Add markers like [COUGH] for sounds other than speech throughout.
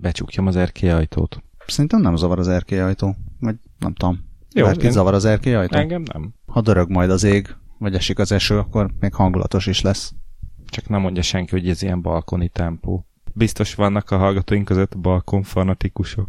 becsukjam az erkélyajtót. Szerintem nem zavar az erkélyajtó. Vagy nem tudom. Jó, Bárkit én- zavar az erkélyajtó? Engem nem. Ha dörög majd az ég, vagy esik az eső, akkor még hangulatos is lesz. Csak nem mondja senki, hogy ez ilyen balkoni tempó. Biztos vannak a hallgatóink között balkon fanatikusok.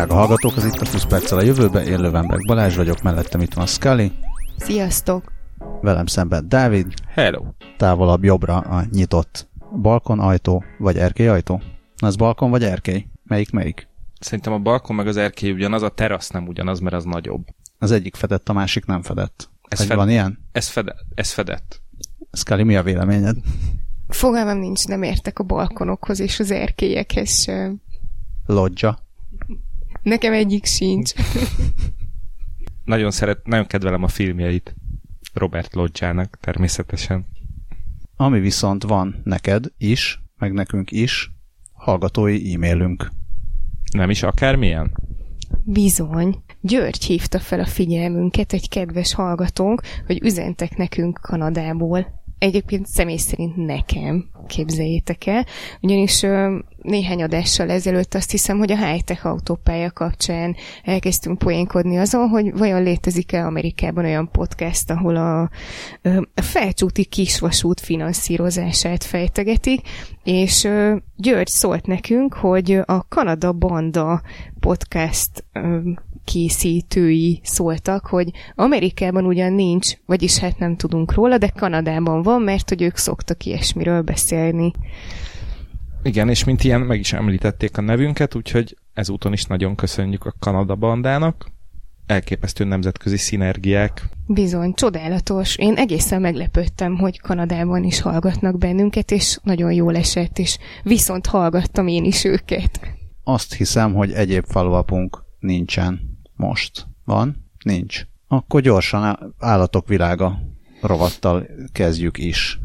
Drága hallgatók, az itt a 20 perccel a jövőbe, én Lövenberg Balázs vagyok, mellettem itt van Scully, Sziasztok! velem szemben Dávid, Hello! távolabb jobbra a nyitott balkonajtó, vagy erkélyajtó. Na, ez balkon vagy erkély? Melyik melyik? Szerintem a balkon meg az erkély ugyanaz, a terasz nem ugyanaz, mert az nagyobb. Az egyik fedett, a másik nem fedett. Ez Ez fed- van ilyen? Ez, fede, ez fedett. Scully, mi a véleményed? Fogalmam nincs, nem értek a balkonokhoz és az erkélyekhez sem. Lodja. Nekem egyik sincs. [LAUGHS] Nagyon szeret, nagyon kedvelem a filmjeit. Robert Lodjának természetesen. Ami viszont van neked is, meg nekünk is, hallgatói e-mailünk. Nem is akármilyen? Bizony. György hívta fel a figyelmünket, egy kedves hallgatónk, hogy üzentek nekünk Kanadából. Egyébként személy szerint nekem, képzeljétek el, ugyanis néhány adással ezelőtt azt hiszem, hogy a high-tech autópálya kapcsán elkezdtünk poénkodni azon, hogy vajon létezik-e Amerikában olyan podcast, ahol a, a felcsúti kisvasút finanszírozását fejtegetik, és György szólt nekünk, hogy a Kanada Banda podcast készítői szóltak, hogy Amerikában ugyan nincs, vagyis hát nem tudunk róla, de Kanadában van, mert hogy ők szoktak ilyesmiről beszélni. Igen, és mint ilyen meg is említették a nevünket, úgyhogy ezúton is nagyon köszönjük a Kanada bandának. Elképesztő nemzetközi szinergiák. Bizony, csodálatos. Én egészen meglepődtem, hogy Kanadában is hallgatnak bennünket, és nagyon jól esett, és viszont hallgattam én is őket. Azt hiszem, hogy egyéb falvapunk nincsen most. Van? Nincs. Akkor gyorsan állatok világa rovattal kezdjük is.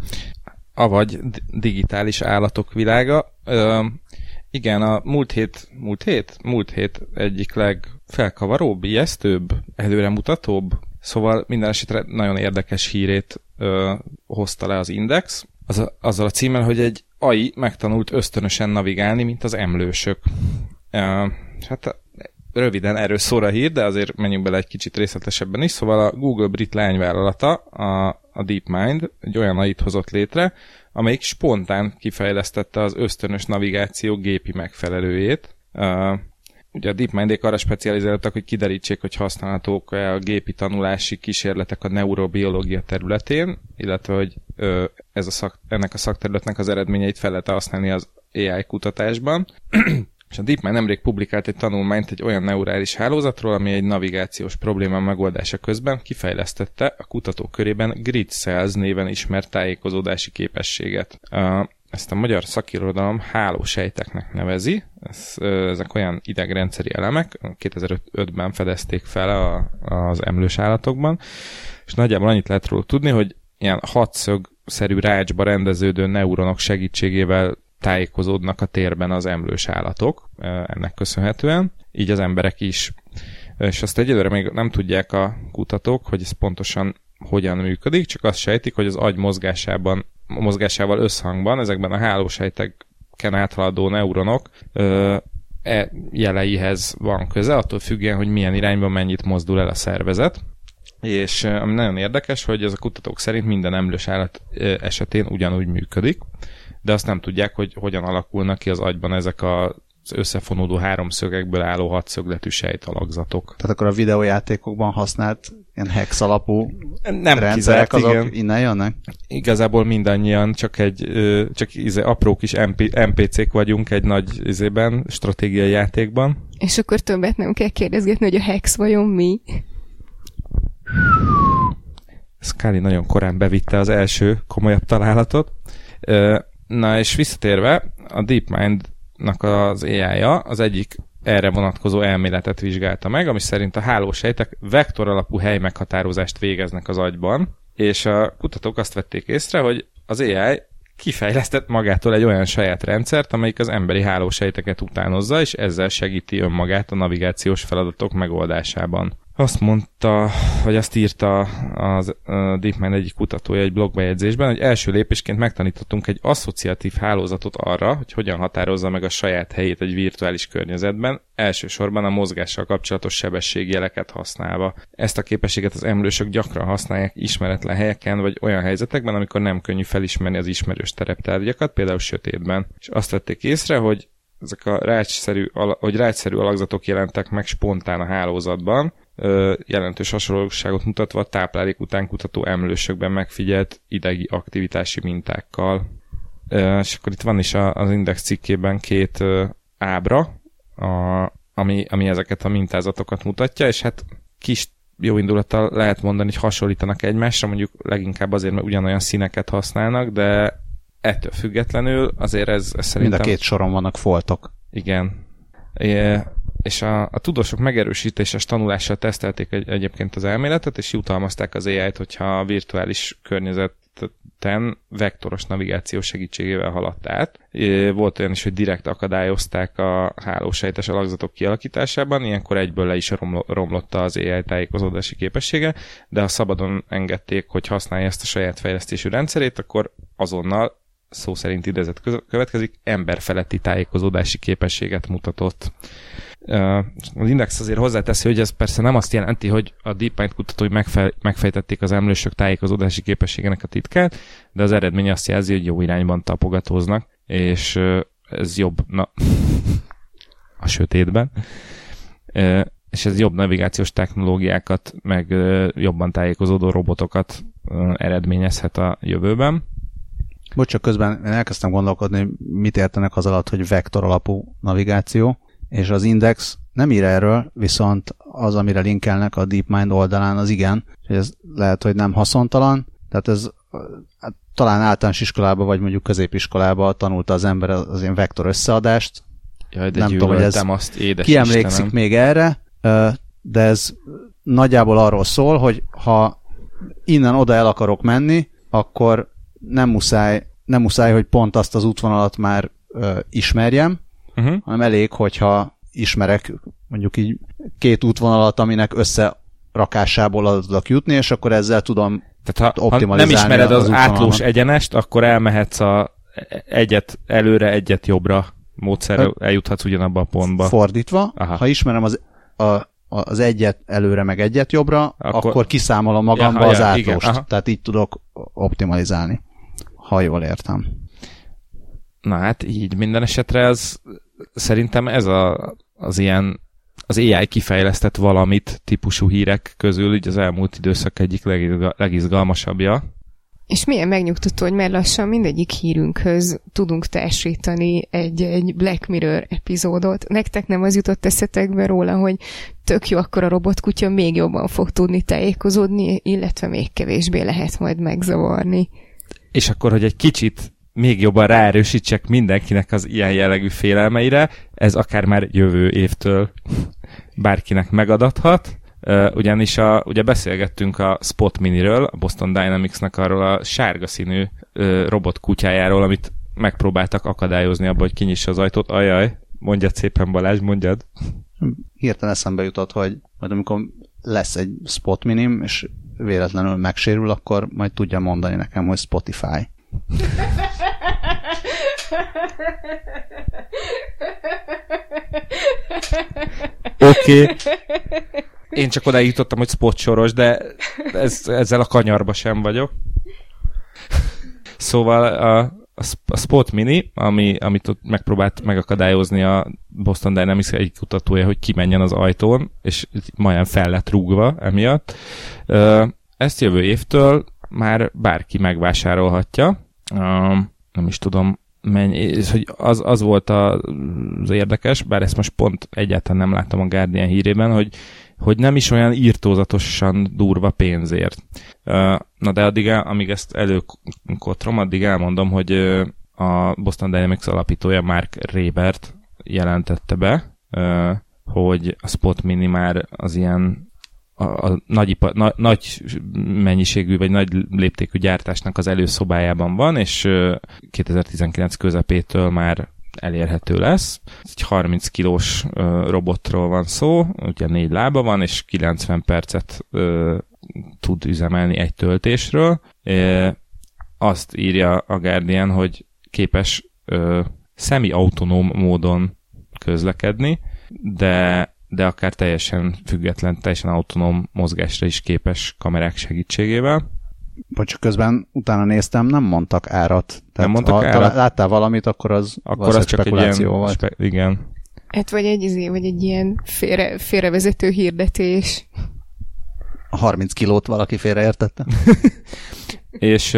Avagy digitális állatok világa. Ö, igen, a múlt hét, múlt hét? Múlt hét egyik legfelkavaróbb, ijesztőbb, előremutatóbb, szóval minden esetre nagyon érdekes hírét ö, hozta le az Index, az a, azzal a címmel, hogy egy AI megtanult ösztönösen navigálni, mint az emlősök. Ö, hát röviden erről szól a hír, de azért menjünk bele egy kicsit részletesebben is. Szóval a Google brit lányvállalata, a, a DeepMind egy olyan AI-t hozott létre, amelyik spontán kifejlesztette az ösztönös navigáció gépi megfelelőjét. Uh, ugye a DeepMind-ék arra specializáltak, hogy kiderítsék, hogy használhatók a gépi tanulási kísérletek a neurobiológia területén, illetve hogy ö, ez a szak, ennek a szakterületnek az eredményeit fel lehet használni az AI kutatásban. És a DeepMind nemrég publikált egy tanulmányt egy olyan neurális hálózatról, ami egy navigációs probléma megoldása közben kifejlesztette a kutatók körében Grid Cells néven ismert tájékozódási képességet. Ezt a magyar szakirodalom hálósejteknek nevezi. Ezek olyan idegrendszeri elemek, 2005-ben fedezték fel a, az emlős állatokban, és nagyjából annyit lehet róla tudni, hogy ilyen hatszög-szerű rácsba rendeződő neuronok segítségével tájékozódnak a térben az emlős állatok ennek köszönhetően, így az emberek is. És azt egyelőre még nem tudják a kutatók, hogy ez pontosan hogyan működik, csak azt sejtik, hogy az agy mozgásában, mozgásával összhangban ezekben a hálósejteken áthaladó neuronok e jeleihez van köze, attól függően, hogy milyen irányban mennyit mozdul el a szervezet. És ami nagyon érdekes, hogy ez a kutatók szerint minden emlős állat esetén ugyanúgy működik, de azt nem tudják, hogy hogyan alakulnak ki az agyban ezek a az összefonódó háromszögekből álló hatszögletű sejtalakzatok. Tehát akkor a videójátékokban használt ilyen hex alapú Nem rendszerek kizárt, azok igen. innen jönnek? Igazából mindannyian csak egy csak izé, apró kis MP, NPC-k vagyunk egy nagy izében, stratégiai játékban. És akkor többet nem kell kérdezgetni, hogy a hex vajon mi? Scully nagyon korán bevitte az első komolyabb találatot. Na és visszatérve, a DeepMind-nak az AI-ja az egyik erre vonatkozó elméletet vizsgálta meg, ami szerint a hálósejtek vektor alapú hely meghatározást végeznek az agyban, és a kutatók azt vették észre, hogy az AI kifejlesztett magától egy olyan saját rendszert, amelyik az emberi hálósejteket utánozza, és ezzel segíti önmagát a navigációs feladatok megoldásában. Azt mondta, vagy azt írta az DeepMind egyik kutatója egy blogbejegyzésben, hogy első lépésként megtanítottunk egy asszociatív hálózatot arra, hogy hogyan határozza meg a saját helyét egy virtuális környezetben, elsősorban a mozgással kapcsolatos sebességjeleket használva. Ezt a képességet az emlősök gyakran használják ismeretlen helyeken, vagy olyan helyzetekben, amikor nem könnyű felismerni az ismerős tereptárgyakat, például sötétben. És azt vették észre, hogy ezek a rácsszerű, hogy rácsszerű alakzatok jelentek meg spontán a hálózatban, jelentős hasonlóságot mutatva a táplálék után kutató emlősökben megfigyelt idegi aktivitási mintákkal. És akkor itt van is az Index cikkében két ábra, a, ami, ami ezeket a mintázatokat mutatja, és hát kis jó indulattal lehet mondani, hogy hasonlítanak egymásra, mondjuk leginkább azért, mert ugyanolyan színeket használnak, de ettől függetlenül azért ez, ez szerintem... Mind a két soron vannak foltok. Igen. É, és a, a tudósok megerősítéses tanulással tesztelték egy, egyébként az elméletet, és jutalmazták az AI-t, hogyha a virtuális környezeten vektoros navigáció segítségével haladt át. Volt olyan is, hogy direkt akadályozták a hálósejtes alakzatok kialakításában, ilyenkor egyből le is romlott az AI tájékozódási képessége, de ha szabadon engedték, hogy használja ezt a saját fejlesztésű rendszerét, akkor azonnal szó szerint idezet következik, emberfeletti tájékozódási képességet mutatott. Az Index azért hozzáteszi, hogy ez persze nem azt jelenti, hogy a DeepMind kutatói megfe- megfejtették az emlősök tájékozódási képességének a titkát, de az eredmény azt jelzi, hogy jó irányban tapogatóznak, és ez jobb na, [LAUGHS] a sötétben, és ez jobb navigációs technológiákat, meg jobban tájékozódó robotokat eredményezhet a jövőben. Bocs, csak közben én elkezdtem gondolkodni, mit értenek az alatt, hogy vektor alapú navigáció, és az Index nem ír erről, viszont az, amire linkelnek a DeepMind oldalán, az igen, és ez lehet, hogy nem haszontalan, tehát ez hát, talán általános iskolában, vagy mondjuk középiskolában tanulta az ember az ilyen vektor összeadást. Jaj, de nem tudom, hogy ez azt, édes kiemlékszik Istenem. még erre, de ez nagyjából arról szól, hogy ha innen oda el akarok menni, akkor nem muszáj, nem muszáj, hogy pont azt az útvonalat már ö, ismerjem, uh-huh. hanem elég, hogyha ismerek mondjuk így két útvonalat, aminek összerakásából tudok jutni, és akkor ezzel tudom Tehát ha, ha nem ismered az, az átlós egyenest, akkor elmehetsz a egyet előre, egyet jobbra módszerrel eljuthatsz ugyanabba a pontba. Fordítva, Aha. ha ismerem az, a, az egyet előre, meg egyet jobbra, akkor, akkor kiszámolom magamba ja, az ja, átlost. Igen, Tehát így tudok optimalizálni, ha jól értem. Na hát így minden esetre az szerintem ez a, az ilyen az AI kifejlesztett valamit típusú hírek közül így az elmúlt időszak egyik legizgalmasabbja. És milyen megnyugtató, hogy már lassan mindegyik hírünkhöz tudunk társítani egy, egy Black Mirror epizódot. Nektek nem az jutott eszetekbe róla, hogy tök jó, akkor a robotkutya még jobban fog tudni tájékozódni, illetve még kevésbé lehet majd megzavarni. És akkor, hogy egy kicsit még jobban ráerősítsek mindenkinek az ilyen jellegű félelmeire, ez akár már jövő évtől bárkinek megadathat, ugyanis a, ugye beszélgettünk a Spot Miniről, a Boston Dynamics-nak arról a sárga színű robot kutyájáról, amit megpróbáltak akadályozni abba, hogy kinyissa az ajtót. Ajaj, mondjad szépen Balázs, mondjad. Hirtelen eszembe jutott, hogy majd amikor lesz egy Spot Minim, és véletlenül megsérül, akkor majd tudja mondani nekem, hogy Spotify. Oké. Okay. Én csak oda jutottam, hogy spot soros, de ez, ezzel a kanyarba sem vagyok. Szóval a, a Spot Mini, ami, amit ott megpróbált megakadályozni a Boston Dynamics egy kutatója, hogy kimenjen az ajtón, és majdnem fel lett rúgva emiatt. Ezt jövő évtől már bárki megvásárolhatja. Nem is tudom, mennyi, és hogy az, az volt az érdekes, bár ezt most pont egyáltalán nem láttam a Guardian hírében, hogy hogy nem is olyan írtózatosan durva pénzért. Na de addig, amíg ezt előkotrom, addig elmondom, hogy a Boston Dynamics alapítója Mark Rebert jelentette be, hogy a Spot Mini már az ilyen a, a nagy, na, nagy mennyiségű vagy nagy léptékű gyártásnak az előszobájában van, és 2019 közepétől már elérhető lesz. Egy 30 kilós robotról van szó, ugye négy lába van, és 90 percet tud üzemelni egy töltésről. Azt írja a Guardian, hogy képes szemi-autonóm módon közlekedni, de, de akár teljesen független, teljesen autonóm mozgásra is képes kamerák segítségével. Vagy csak közben utána néztem, nem mondtak árat. Tehát Nem mondtak ha árat? láttál valamit, akkor az Akkor az csak egy ilyen... spekuláció volt. Spe- igen. Hát vagy egy, izé, vagy egy ilyen félre, félrevezető hirdetés. A 30 kilót valaki félreértette. [LAUGHS] és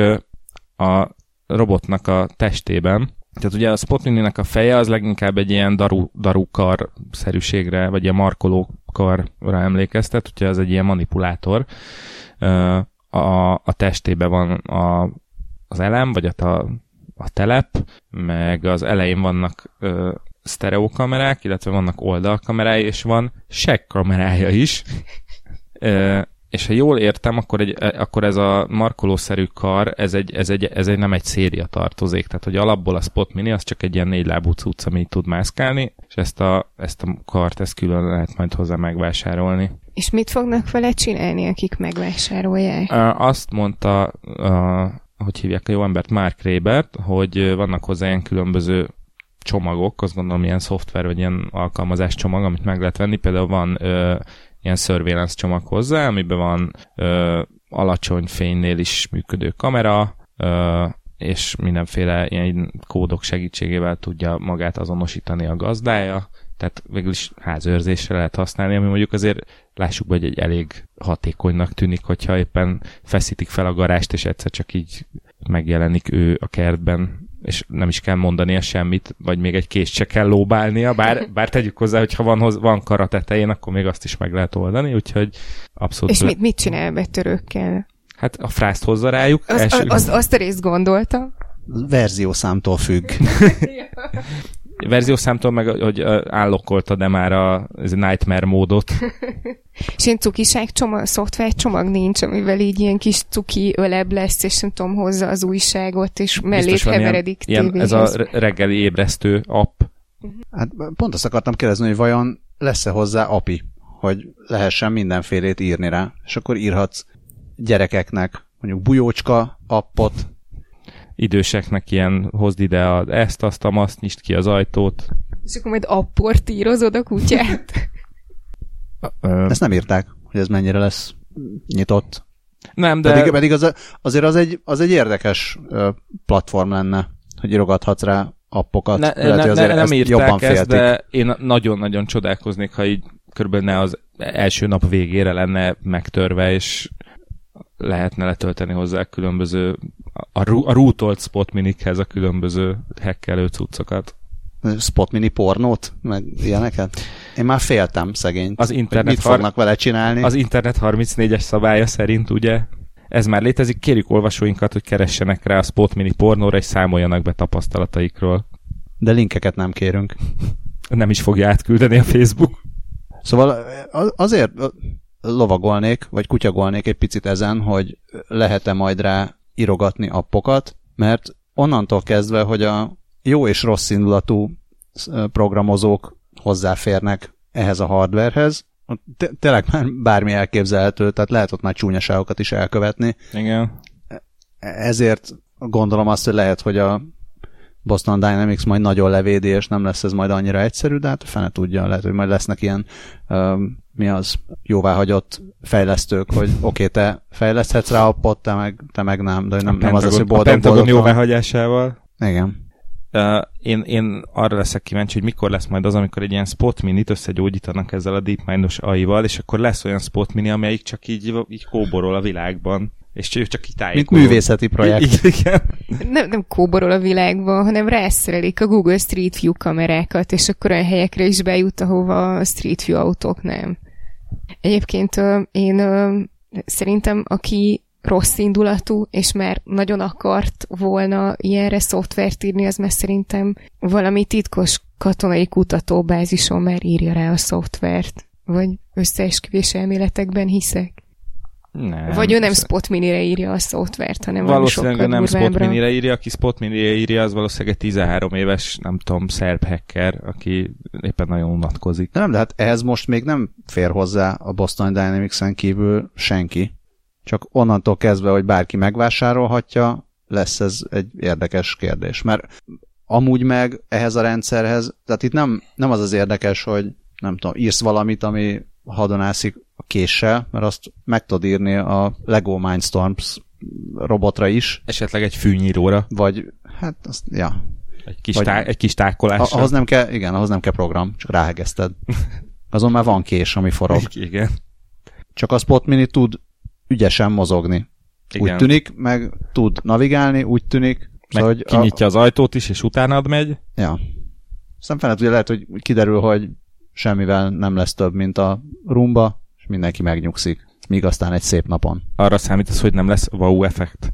a robotnak a testében, tehát ugye a Spotmini-nek a feje az leginkább egy ilyen daru, darukar szerűségre, vagy ilyen markolókarra emlékeztet, ugye az egy ilyen manipulátor. A, a testében van a, az elem, vagy a, a, telep, meg az elején vannak ö, sztereókamerák, illetve vannak oldalkamerái, és van kamerája is. Ö, és ha jól értem, akkor, egy, akkor ez a markolószerű kar, ez, egy, ez, egy, ez egy, nem egy széria tartozék, tehát hogy alapból a Spot Mini az csak egy ilyen négy lábú cucc, ami tud mászkálni, és ezt a, ezt a kart, ezt külön lehet majd hozzá megvásárolni. És mit fognak vele csinálni, akik megvásárolják? Ö, Azt mondta, a, hogy hívják a jó embert, Mark Rébert, hogy vannak hozzá ilyen különböző csomagok, azt gondolom ilyen szoftver vagy ilyen alkalmazás csomag, amit meg lehet venni. Például van ö, ilyen surveillance csomag hozzá, amiben van ö, alacsony fénynél is működő kamera, ö, és mindenféle ilyen kódok segítségével tudja magát azonosítani a gazdája, tehát végül is házőrzésre lehet használni, ami mondjuk azért lássuk, hogy egy elég hatékonynak tűnik, hogyha éppen feszítik fel a garást, és egyszer csak így megjelenik ő a kertben, és nem is kell mondania semmit, vagy még egy kést se kell lóbálnia, bár, [LAUGHS] bár tegyük hozzá, hogy ha van, hoz- van kar a tetején, akkor még azt is meg lehet oldani, úgyhogy abszolút... És mit, mit csinál betörőkkel? Hát a frászt hozza rájuk. Az, első... az, az, azt a részt gondoltam. Verziószámtól függ. [LAUGHS] [LAUGHS] verziószámtól meg, hogy állokkolta de már a ez a Nightmare módot. [LAUGHS] És ilyen cukiság csomag, szoftver csomag nincs, amivel így ilyen kis cuki öleb lesz, és nem tudom, hozza az újságot, és mellé heveredik ilyen, ilyen, ez a re- reggeli ébresztő app. Hát pont azt akartam kérdezni, hogy vajon lesz-e hozzá API, hogy lehessen mindenfélét írni rá, és akkor írhatsz gyerekeknek mondjuk bujócska appot, Időseknek ilyen hozd ide a, ezt, azt, azt, nyisd ki az ajtót. És akkor majd apportírozod a kutyát. [LAUGHS] Ezt nem írták, hogy ez mennyire lesz nyitott. nem, De... Pedig, pedig az, azért az egy, az egy érdekes platform lenne, hogy írogathatsz rá appokat. ne, Lehet, ne, hogy azért ne, nem ezt írták jobban ezt, féltik. de én nagyon-nagyon csodálkoznék, ha így körülbelül ne az első nap végére lenne megtörve, és lehetne letölteni hozzá különböző a, a rútolt spot minikhez a különböző hekkelő cuccokat. Spot mini pornót, meg ilyeneket. Én már féltem szegényt. Az internet mit fognak vele csinálni. Az internet 34-es szabálya szerint ugye ez már létezik, kérjük olvasóinkat, hogy keressenek rá a Spot Mini pornóra, és számoljanak be tapasztalataikról. De linkeket nem kérünk. Nem is fogja átküldeni a Facebook. Szóval az- azért lovagolnék, vagy kutyagolnék egy picit ezen, hogy lehet-e majd rá írogatni appokat, mert onnantól kezdve, hogy a jó és rossz indulatú programozók hozzáférnek ehhez a hardwarehez, te- tényleg már bármi elképzelhető, tehát lehet ott már csúnyaságokat is elkövetni. Igen. Ezért gondolom azt, hogy lehet, hogy a Boston Dynamics majd nagyon levédi, és nem lesz ez majd annyira egyszerű, de hát a fene tudja, lehet, hogy majd lesznek ilyen um, mi az jóváhagyott fejlesztők, hogy oké, okay, [LAUGHS] te fejleszthetsz rá appot, te meg, te meg nem, de nem, a nem az, az, hogy a boldog, Pentagon boldog jóváhagyásával. Igen. Uh, én, én arra leszek kíváncsi, hogy mikor lesz majd az, amikor egy ilyen spot minit összegyógyítanak ezzel a DeepMind-os AI-val, és akkor lesz olyan spot mini, amelyik csak így, így kóborol a világban, és ő csak így Mint művészeti projekt. I- igen. Nem, nem kóborol a világban, hanem rászerelik a Google Street View kamerákat, és akkor olyan helyekre is bejut, ahova a Street View autók nem. Egyébként én szerintem, aki rossz indulatú, és már nagyon akart volna ilyenre szoftvert írni, az már szerintem valami titkos katonai kutatóbázison már írja rá a szoftvert. Vagy összeesküvés elméletekben hiszek. Nem. Vagy ő nem Spot Minire írja a szoftvert, hanem valami Valószínűleg nem Spot durvábbra. Minire írja, aki Spot Minire írja, az valószínűleg egy 13 éves, nem tudom, szerb hacker, aki éppen nagyon unatkozik. De nem, de hát ehhez most még nem fér hozzá a Boston Dynamics-en kívül senki. Csak onnantól kezdve, hogy bárki megvásárolhatja, lesz ez egy érdekes kérdés. Mert amúgy meg ehhez a rendszerhez, tehát itt nem, nem az az érdekes, hogy nem tudom, írsz valamit, ami hadonászik késsel, mert azt meg tudod írni a Lego Mindstorms robotra is, Esetleg egy fűnyíróra, vagy hát azt, ja, egy kis, Vagy- tá- egy kis tákolásra. ahhoz nem kell, igen, ahhoz nem kell program, csak ráhegezted. [LAUGHS] Azon már van kés, ami forog. Igen. Csak a Spot Mini tud ügyesen mozogni. Igen. Úgy tűnik, meg tud navigálni, úgy tűnik, Meg szóval, kinyitja az ajtót is, és utánad megy. A, ja. Aztán fele ugye lehet, hogy kiderül, hogy semmivel nem lesz több, mint a rumba, mindenki megnyugszik. Míg aztán egy szép napon. Arra számítasz, hogy nem lesz wow effekt.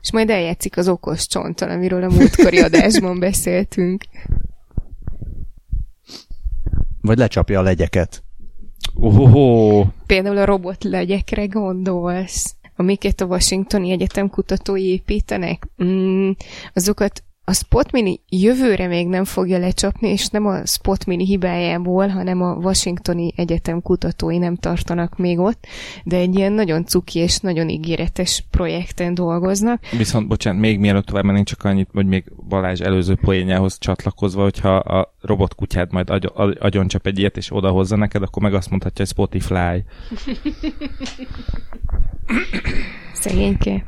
És majd eljátszik az okos csonttal, amiről a múltkori adásban beszéltünk. Vagy lecsapja a legyeket. Oh, Például a robotlegyekre gondolsz, amiket a Washingtoni Egyetem kutatói építenek. Mm, azokat a Spot Mini jövőre még nem fogja lecsapni, és nem a Spot Mini hibájából, hanem a Washingtoni Egyetem kutatói nem tartanak még ott, de egy ilyen nagyon cuki és nagyon ígéretes projekten dolgoznak. Viszont, bocsánat, még mielőtt tovább mennénk, csak annyit, hogy még Balázs előző poénjához csatlakozva, hogyha a robotkutyád majd agy- agy- agyoncsap egy ilyet, és odahozza neked, akkor meg azt mondhatja, hogy Spotify. Szegényke.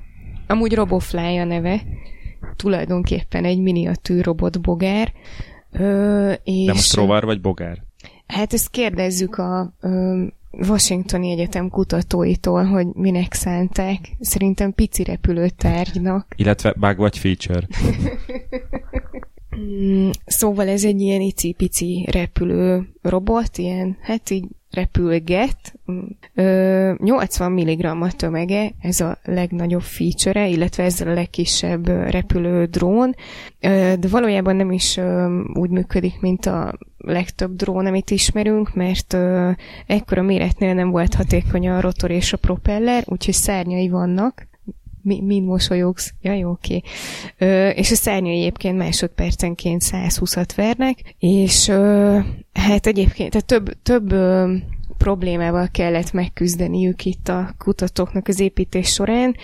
Amúgy Robofly a neve. Tulajdonképpen egy miniatűr robotbogár. Ö, és De most rovar vagy bogár? Hát ezt kérdezzük a ö, Washingtoni Egyetem kutatóitól, hogy minek szánták. Szerintem pici repülőtárgynak. Illetve bug vagy feature. Mm, Szóval ez egy ilyen icipici repülő robot, ilyen, hát így repülget. Mm, Ö, 80 mg a tömege, ez a legnagyobb feature illetve ezzel a legkisebb repülő drón, de valójában nem is úgy működik, mint a legtöbb drón, amit ismerünk, mert ekkora méretnél nem volt hatékony a rotor és a propeller, úgyhogy szárnyai vannak, mi, mind mosolyogsz. Ja, jó, oké. Ö, és a szárnyai egyébként másodpercenként 120-at vernek, és ö, hát egyébként tehát több, több ö, problémával kellett megküzdeniük itt a kutatóknak az építés során.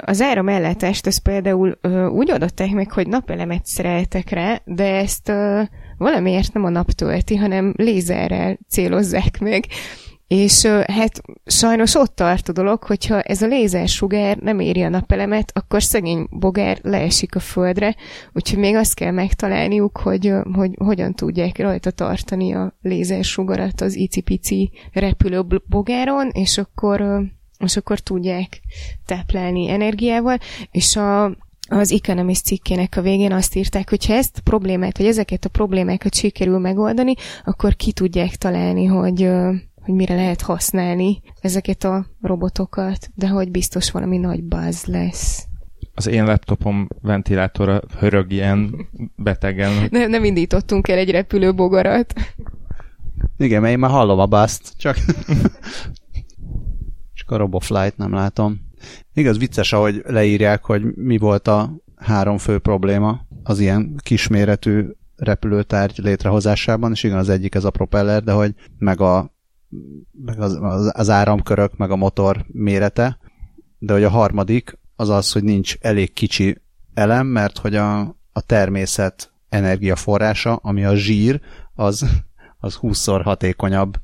Az áramellátást ezt például úgy adották meg, hogy napelemet szereltek rá, de ezt valamiért nem a nap tölti, hanem lézerrel célozzák meg. És hát sajnos ott tart a dolog, hogyha ez a lézersugár nem éri a napelemet, akkor szegény bogár leesik a földre, úgyhogy még azt kell megtalálniuk, hogy, hogy hogyan tudják rajta tartani a lézersugarat az icipici repülő bogáron, és akkor, és akkor tudják táplálni energiával, és a, az Economist cikkének a végén azt írták, hogy ha ezt a problémát, vagy ezeket a problémákat sikerül megoldani, akkor ki tudják találni, hogy, hogy mire lehet használni ezeket a robotokat, de hogy biztos valami nagy buzz lesz. Az én laptopom ventilátora hörög ilyen betegen. [LAUGHS] Nem, nem indítottunk el egy repülőbogarat. Igen, mert én már hallom a baszt, csak [LAUGHS] csak a Roboflight nem látom. Igaz, vicces, ahogy leírják, hogy mi volt a három fő probléma az ilyen kisméretű repülőtárgy létrehozásában, és igen, az egyik ez a propeller, de hogy meg, a, meg az, az, az áramkörök, meg a motor mérete, de hogy a harmadik az az, hogy nincs elég kicsi elem, mert hogy a, a természet energiaforrása, ami a zsír, az, az 20-szor hatékonyabb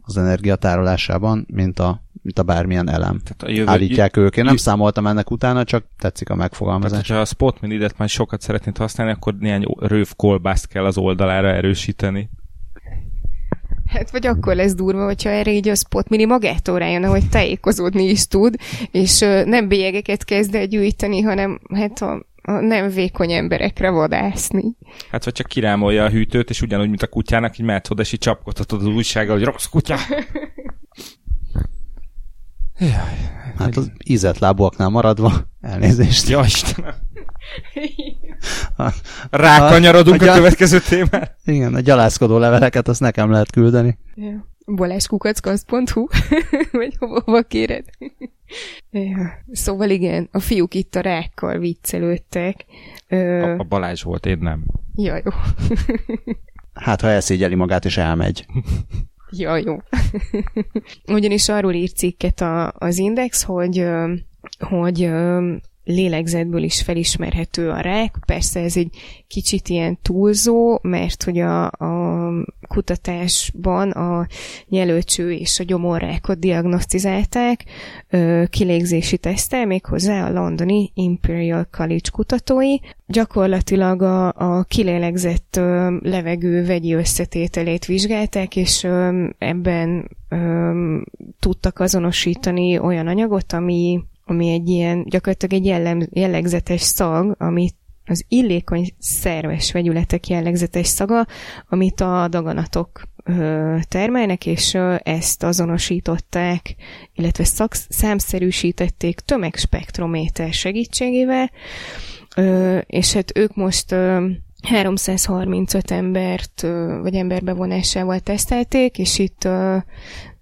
az energiatárolásában, mint a, mint a bármilyen elem. Tehát a jövő, Állítják ők. Én nem számoltam ennek utána, csak tetszik a Tehát, megfogalmazás. hogyha a Spot Minidet már sokat szeretnéd használni, akkor néhány röv kolbászt kell az oldalára erősíteni. Hát vagy akkor lesz durva, hogyha erre így a spot mini magától rájön, hogy tájékozódni is tud, és nem bélyegeket kezd el gyűjteni, hanem hát a, a nem vékony emberekre vadászni. Hát vagy csak kirámolja a hűtőt, és ugyanúgy, mint a kutyának, így mehetsz oda, és így csapkodhatod az újsággal, hogy rossz kutya. [LAUGHS] Jaj, Hát az ízett lábúaknál maradva, elnézést. ja Istenem. [LAUGHS] Rákanyarodunk A- a a, gya- következő témára. Igen, a gyalászkodó leveleket azt nekem lehet küldeni. Ja. baláskukackasz.hu vagy [LAUGHS] hova, hova kéred? ja. Szóval igen, a fiúk itt a rákkal viccelődtek. Ö... A, a Balázs volt, én nem. Ja, jó. [LAUGHS] hát, ha elszégyeli magát és elmegy. Ja, jó. [LAUGHS] Ugyanis arról írt cikket a, az Index, hogy, hogy lélegzetből is felismerhető a rák. Persze ez egy kicsit ilyen túlzó, mert hogy a, a kutatásban a nyelőcső és a gyomorrákot diagnosztizálták kilégzési tesztel, méghozzá a londoni Imperial College kutatói. Gyakorlatilag a, a kilélegzett ö, levegő vegyi összetételét vizsgálták, és ö, ebben ö, tudtak azonosítani olyan anyagot, ami ami egy ilyen, gyakorlatilag egy jellem, jellegzetes szag, amit az illékony szerves vegyületek jellegzetes szaga, amit a daganatok termelnek, és ezt azonosították, illetve szak, számszerűsítették tömegspektrométer segítségével, és hát ők most ö, 335 embert, vagy emberbevonásával tesztelték, és itt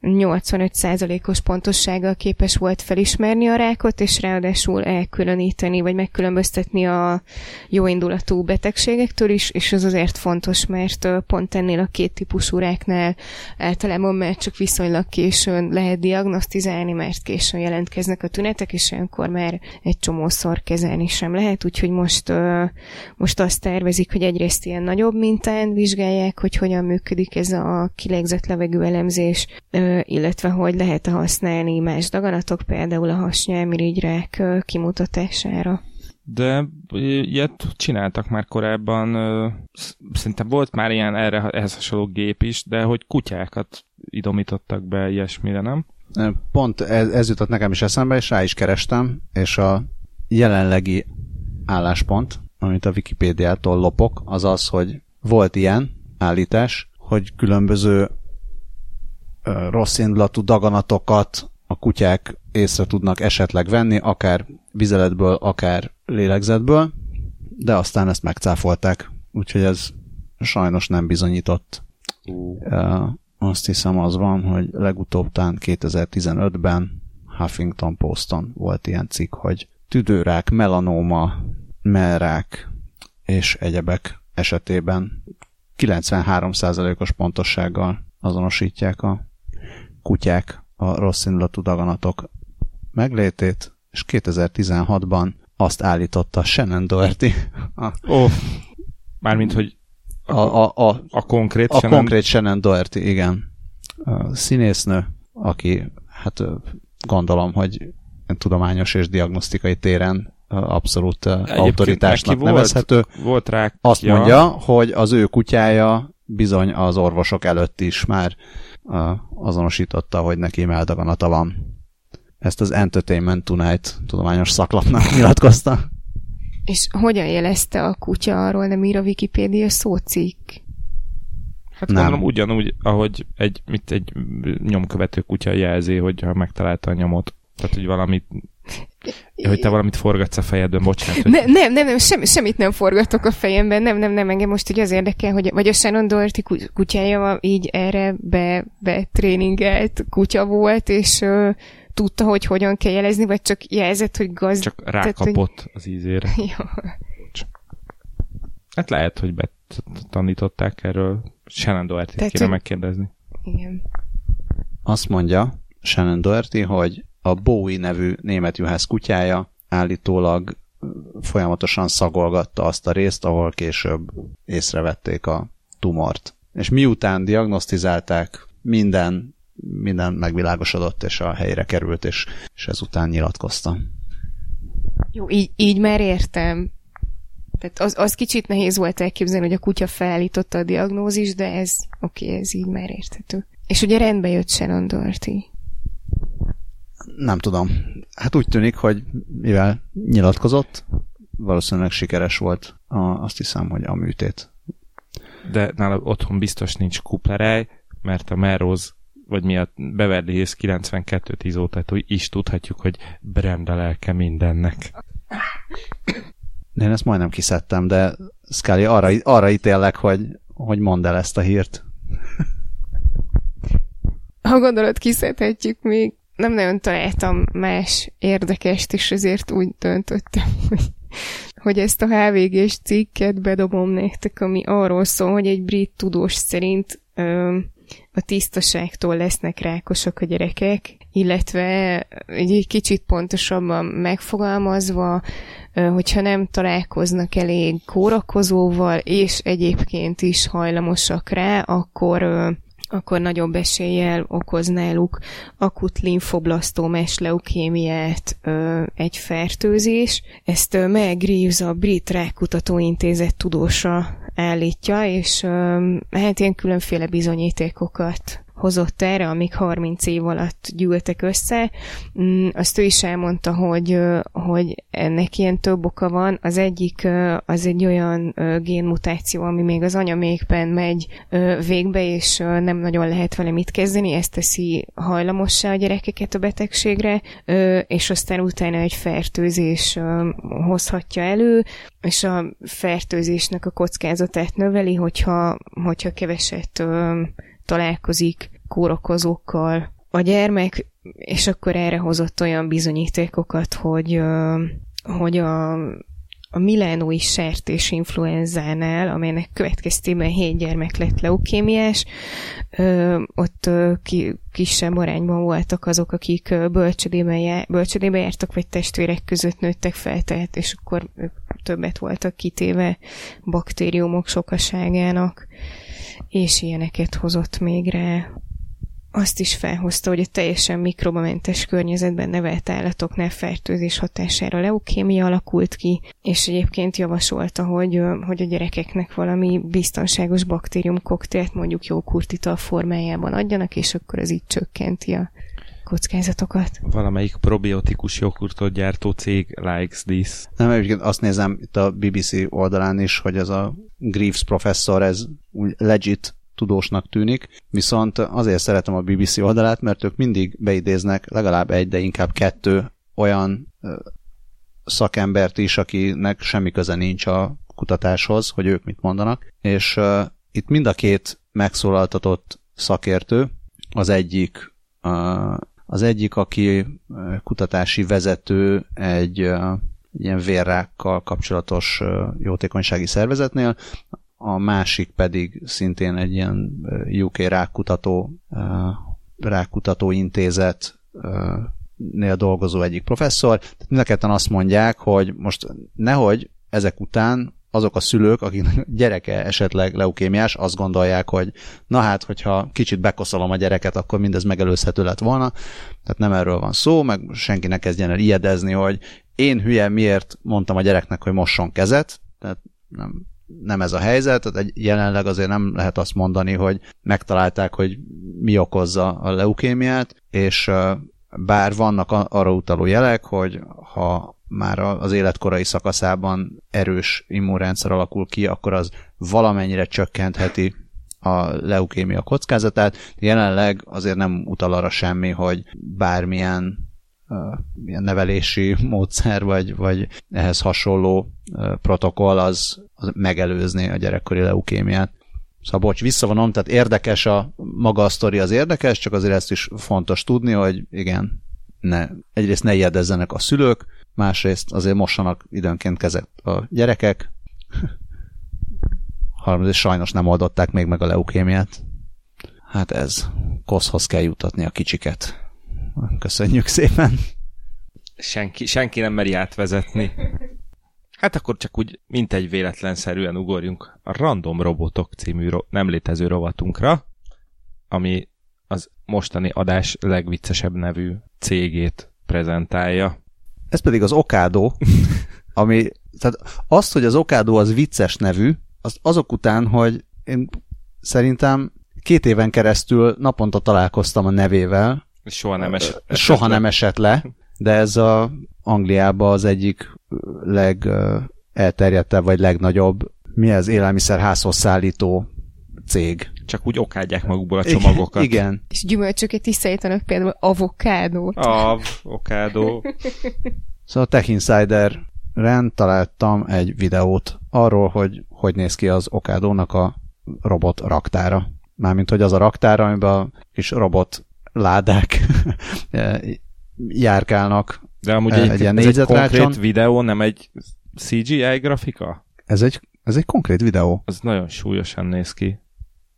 85%-os pontossággal képes volt felismerni a rákot, és ráadásul elkülöníteni, vagy megkülönböztetni a jóindulatú betegségektől is, és ez azért fontos, mert pont ennél a két típusú ráknál általában már csak viszonylag későn lehet diagnosztizálni, mert későn jelentkeznek a tünetek, és olyankor már egy csomószor kezelni sem lehet, úgyhogy most, most azt tervezik, hogy egyrészt ilyen nagyobb mintán vizsgálják, hogy hogyan működik ez a kilégzett levegő elemzés, illetve hogy lehet-e használni más daganatok, például a hasnyálmirigyrák kimutatására. De ilyet csináltak már korábban, szerintem volt már ilyen erre, ehhez hasonló gép is, de hogy kutyákat idomítottak be ilyesmire, nem? Pont ez, ez jutott nekem is eszembe, és rá is kerestem, és a jelenlegi álláspont, amit a Wikipédiától lopok, az az, hogy volt ilyen állítás, hogy különböző rossz indulatú daganatokat a kutyák észre tudnak esetleg venni, akár vizeletből, akár lélegzetből, de aztán ezt megcáfolták, úgyhogy ez sajnos nem bizonyított. Uh. Azt hiszem az van, hogy legutóbb tán 2015-ben Huffington Poston volt ilyen cikk, hogy tüdőrák, melanóma, mellrák és egyebek esetében 93%-os pontossággal azonosítják a kutyák a rossz indulatú daganatok meglétét, és 2016-ban azt állította Shannon Doherty. Ó, oh, mármint, hogy a, a, a, a konkrét a Shannon... konkrét Shannon Doherty, igen. A színésznő, aki hát gondolom, hogy tudományos és diagnosztikai téren abszolút Egyébként autoritásnak nevezhető. Volt, volt rá. Azt ja. mondja, hogy az ő kutyája bizony az orvosok előtt is már azonosította, hogy neki meldaganata van. Ezt az Entertainment Tonight tudományos szaklapnak nyilatkozta. És hogyan jelezte a kutya arról, nem ír a Wikipédia szócikk? Hát nem. gondolom ugyanúgy, ahogy egy, mit egy nyomkövető kutya jelzi, hogyha megtalálta a nyomot. Tehát, hogy valamit hogy te valamit forgatsz a fejedben, bocsánat. Hogy... Ne, nem, nem, nem, semmi, semmit nem forgatok a fejemben, nem, nem, nem, engem most ugye az érdekel, hogy vagy a Shannon Doherty kutyája így erre be, be tréningelt kutya volt, és uh, tudta, hogy hogyan kell jelezni, vagy csak jelzett, hogy gaz... Csak rákapott hogy... az ízére. [LAUGHS] Jó. Hát lehet, hogy betanították erről. Shannon Doherty-t kéne hogy... megkérdezni. Igen. Azt mondja Shannon Doherty, hogy a Bowie nevű német juhász kutyája állítólag folyamatosan szagolgatta azt a részt, ahol később észrevették a tumort. És miután diagnosztizálták, minden, minden megvilágosodott, és a helyre került, és, és ezután nyilatkozta. Jó, így, így már értem. Tehát az, az kicsit nehéz volt elképzelni, hogy a kutya felállította a diagnózis, de ez oké, okay, ez így már érthető. És ugye rendbe jött Shannon Doherty nem tudom. Hát úgy tűnik, hogy mivel nyilatkozott, valószínűleg sikeres volt a, azt hiszem, hogy a műtét. De nála otthon biztos nincs kupleráj, mert a Melrose vagy mi a Beverly Hills 92-10 óta is tudhatjuk, hogy Brenda lelke mindennek. De én ezt majdnem kiszedtem, de Scully arra, arra ítélek, hogy, hogy mondd el ezt a hírt. ha gondolod, kiszedhetjük még. Nem nagyon találtam más érdekest, és ezért úgy döntöttem, hogy, hogy ezt a HVG-s cikket bedobom nektek, ami arról szól, hogy egy brit tudós szerint ö, a tisztaságtól lesznek rákosak a gyerekek, illetve egy kicsit pontosabban megfogalmazva, hogyha nem találkoznak elég kórakozóval, és egyébként is hajlamosak rá, akkor akkor nagyobb eséllyel okoz náluk akut linfoblasztómes leukémiát ö, egy fertőzés. Ezt ö, Meg Reeves, a Brit Rákutatóintézet tudósa állítja, és ö, hát ilyen különféle bizonyítékokat hozott erre, amik 30 év alatt gyűltek össze. Mm, azt ő is elmondta, hogy, hogy ennek ilyen több oka van. Az egyik az egy olyan génmutáció, ami még az anyamékben megy végbe, és nem nagyon lehet vele mit kezdeni. Ez teszi hajlamossá a gyerekeket a betegségre, és aztán utána egy fertőzés hozhatja elő, és a fertőzésnek a kockázatát növeli, hogyha, hogyha keveset találkozik kórokozókkal a gyermek, és akkor erre hozott olyan bizonyítékokat, hogy, hogy a, a milánói sertés influenzánál, amelynek következtében hét gyermek lett leukémiás, ott ki, kisebb arányban voltak azok, akik bölcsödében, jár, bölcsödében jártak, vagy testvérek között nőttek fel, tehát és akkor ők többet voltak kitéve baktériumok sokaságának és ilyeneket hozott még rá. Azt is felhozta, hogy a teljesen mikrobamentes környezetben nevelt állatoknál fertőzés hatására leukémia alakult ki, és egyébként javasolta, hogy, hogy a gyerekeknek valami biztonságos baktérium koktélt mondjuk jó kurtital formájában adjanak, és akkor az így csökkenti a kockázatokat. Valamelyik probiotikus joghurtot gyártó cég likes this. Nem, egyébként azt nézem itt a BBC oldalán is, hogy ez a Greaves professzor, ez úgy legit tudósnak tűnik, viszont azért szeretem a BBC oldalát, mert ők mindig beidéznek legalább egy, de inkább kettő olyan szakembert is, akinek semmi köze nincs a kutatáshoz, hogy ők mit mondanak, és uh, itt mind a két megszólaltatott szakértő, az egyik uh, az egyik, aki kutatási vezető egy ilyen vérrákkal kapcsolatos jótékonysági szervezetnél, a másik pedig szintén egy ilyen UK rákutató, rákutató intézet nél dolgozó egyik professzor. Mind a ketten azt mondják, hogy most nehogy ezek után azok a szülők, akiknek gyereke esetleg leukémiás, azt gondolják, hogy na hát, hogyha kicsit bekoszolom a gyereket, akkor mindez megelőzhető lett volna. Tehát nem erről van szó, meg senki ne kezdjen el ijedezni, hogy én hülye miért mondtam a gyereknek, hogy mosson kezet, tehát nem, nem ez a helyzet, tehát jelenleg azért nem lehet azt mondani, hogy megtalálták, hogy mi okozza a leukémiát, és bár vannak arra utaló jelek, hogy ha már az életkorai szakaszában erős immunrendszer alakul ki, akkor az valamennyire csökkentheti a leukémia kockázatát. Jelenleg azért nem utal arra semmi, hogy bármilyen ilyen nevelési [LAUGHS] módszer, vagy, vagy ehhez hasonló protokoll az, az megelőzni a gyerekkori leukémiát. Szóval bocs, visszavonom, tehát érdekes a maga a sztori az érdekes, csak azért ezt is fontos tudni, hogy igen, ne, egyrészt ne ijedezzenek a szülők, másrészt azért mossanak időnként kezet a gyerekek, harmadrészt sajnos nem oldották még meg a leukémiát. Hát ez, koszhoz kell jutatni a kicsiket. Köszönjük szépen. Senki, senki nem meri átvezetni. Hát akkor csak úgy, mint egy véletlenszerűen ugorjunk a Random Robotok című ro- nem létező rovatunkra, ami az mostani adás legviccesebb nevű cégét prezentálja. Ez pedig az Okádó, ami, tehát azt, hogy az Okádó az vicces nevű, az azok után, hogy én szerintem két éven keresztül naponta találkoztam a nevével. Soha nem esett, esett Soha le. nem esett le, de ez a Angliában az egyik leg elterjedtebb, vagy legnagyobb, mi ez, élelmiszerházhoz szállító cég. Csak úgy okádják magukból a csomagokat. Igen. És gyümölcsöket is szállítanak például avokádót. Avokádó. [LAUGHS] szóval a Tech Insider rend találtam egy videót arról, hogy hogy néz ki az okádónak a robot raktára. Mármint, hogy az a raktára, amiben a kis robot ládák [LAUGHS] járkálnak De amúgy Eh, egy, egy ilyen ez egy konkrét videó, nem egy CGI grafika? Ez egy, ez egy konkrét videó. Az nagyon súlyosan néz ki.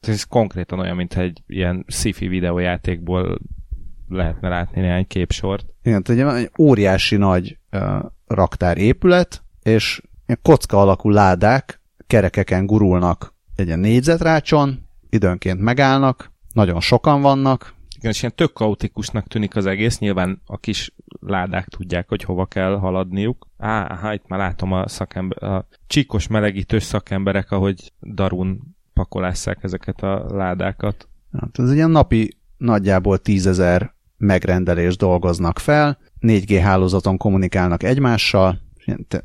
Ez konkrétan olyan, mint egy ilyen sci-fi videójátékból lehetne látni néhány képsort. Igen, tehát egy, ilyen- egy óriási nagy uh, raktár épület, és kocka alakú ládák kerekeken gurulnak egy ilyen négyzetrácson, időnként megállnak, nagyon sokan vannak, Igen, és ilyen tök kaotikusnak tűnik az egész, nyilván a kis ládák tudják, hogy hova kell haladniuk. Á, aha, itt már látom a szakember, a csíkos melegítős szakemberek, ahogy darun pakolásszák ezeket a ládákat. Hát ez egy ilyen napi nagyjából tízezer megrendelés dolgoznak fel, 4G hálózaton kommunikálnak egymással,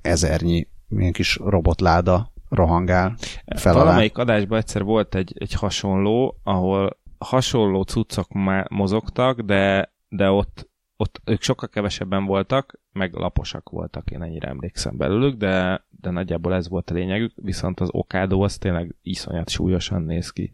ezernyi ilyen kis robotláda rohangál fel alá. Valamelyik adásban egyszer volt egy, egy hasonló, ahol hasonló cuccok mozogtak, de, de ott, ott ők sokkal kevesebben voltak, meg laposak voltak, én ennyire emlékszem belőlük, de, de nagyjából ez volt a lényegük, viszont az okádó az tényleg iszonyat súlyosan néz ki.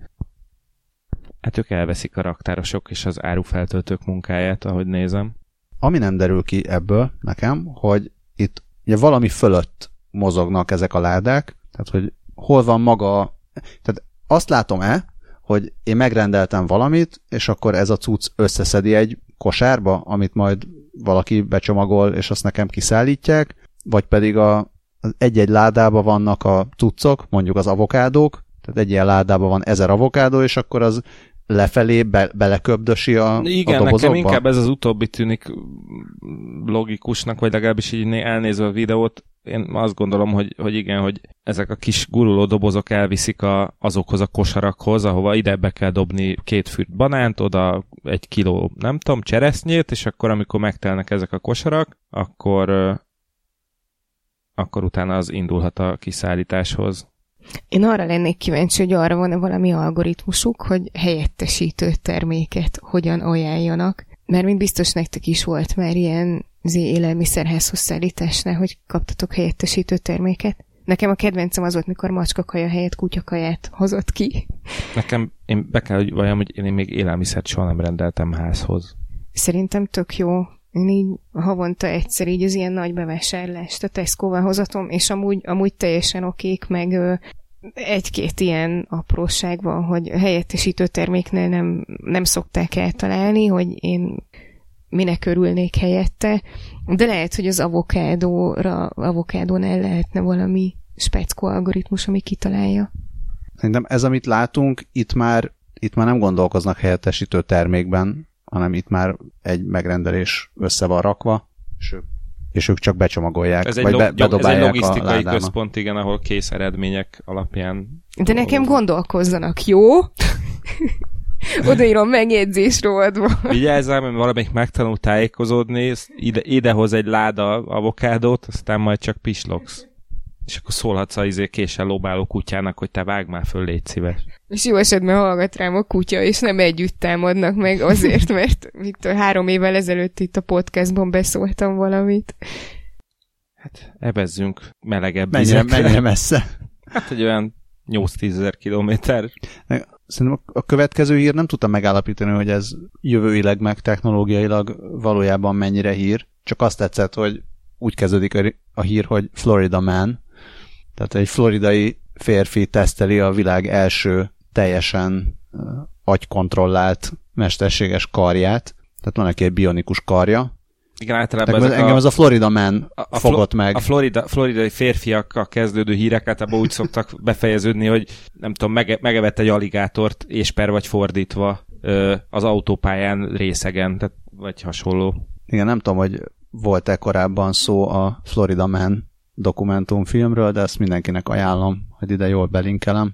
Hát ők elveszik a raktárosok és az árufeltöltők munkáját, ahogy nézem. Ami nem derül ki ebből nekem, hogy itt ugye valami fölött mozognak ezek a ládák, tehát hogy hol van maga, tehát azt látom-e, hogy én megrendeltem valamit, és akkor ez a cucc összeszedi egy kosárba, amit majd valaki becsomagol, és azt nekem kiszállítják, vagy pedig a, az egy-egy ládában vannak a cuccok, mondjuk az avokádók, tehát egy ilyen ládában van ezer avokádó, és akkor az lefelé be, beleköbdösi a, Igen, a nekem dobozokba. inkább ez az utóbbi tűnik logikusnak, vagy legalábbis így né- elnézve a videót, én azt gondolom, hogy, hogy igen, hogy ezek a kis guruló dobozok elviszik a, azokhoz a kosarakhoz, ahova ide be kell dobni két fürt banánt, oda egy kiló, nem tudom, cseresznyét, és akkor amikor megtelnek ezek a kosarak, akkor akkor utána az indulhat a kiszállításhoz. Én arra lennék kíváncsi, hogy arra van-e valami algoritmusuk, hogy helyettesítő terméket hogyan ajánljanak. Mert mint biztos nektek is volt már ilyen zé élelmiszerházhoz szállításnál, hogy kaptatok helyettesítő terméket. Nekem a kedvencem az volt, mikor macskakaja helyett kutyakaját hozott ki. Nekem, én be kell, hogy valljam, hogy én még élelmiszert soha nem rendeltem házhoz. Szerintem tök jó. Én így havonta egyszer így az ilyen nagy bevásárlást a Tesco-val hozatom, és amúgy, amúgy teljesen okék, meg egy-két ilyen apróság van, hogy helyettesítő terméknél nem, nem szokták eltalálni, hogy én minek örülnék helyette, de lehet, hogy az avokádóra, avokádónál lehetne valami speckó algoritmus, ami kitalálja. Szerintem ez, amit látunk, itt már, itt már nem gondolkoznak helyettesítő termékben, hanem itt már egy megrendelés össze van rakva, és ők, és ők csak becsomagolják, Ez egy, vagy log, be, ez egy bedobálják a logisztikai ládába. központ, igen, ahol kész eredmények alapján De nekem gondolkozzanak, jó? [LAUGHS] Odaírom megjegyzés rovatba. Vigyázzál, mert valamelyik megtanul tájékozódni, ide, idehoz egy láda avokádót, aztán majd csak pislogsz. És akkor szólhatsz a izé késsel lóbáló kutyának, hogy te vágj már föl, légy szíves. És jó esetben hallgat rám a kutya, és nem együtt támadnak meg azért, mert Viktor három évvel ezelőtt itt a podcastban beszóltam valamit. Hát ebezzünk melegebb Mennyire, mennyire messze. Hát egy olyan 8-10 ezer kilométer. Szerintem a következő hír nem tudtam megállapítani, hogy ez jövőileg meg technológiailag valójában mennyire hír. Csak azt tetszett, hogy úgy kezdődik a, hír, hogy Florida Man. Tehát egy floridai férfi teszteli a világ első teljesen agykontrollált mesterséges karját. Tehát van neki egy bionikus karja. Igen, általában ezek engem a, az a Florida Man a, a fogott meg. A Florida, floridai férfiakkal kezdődő hírek általában úgy szoktak [LAUGHS] befejeződni, hogy nem tudom, mege, megevett egy aligátort, és per vagy fordítva az autópályán részegen, tehát, vagy hasonló. Igen, nem tudom, hogy volt-e korábban szó a Florida Man dokumentumfilmről, de ezt mindenkinek ajánlom, hogy ide jól belinkelem.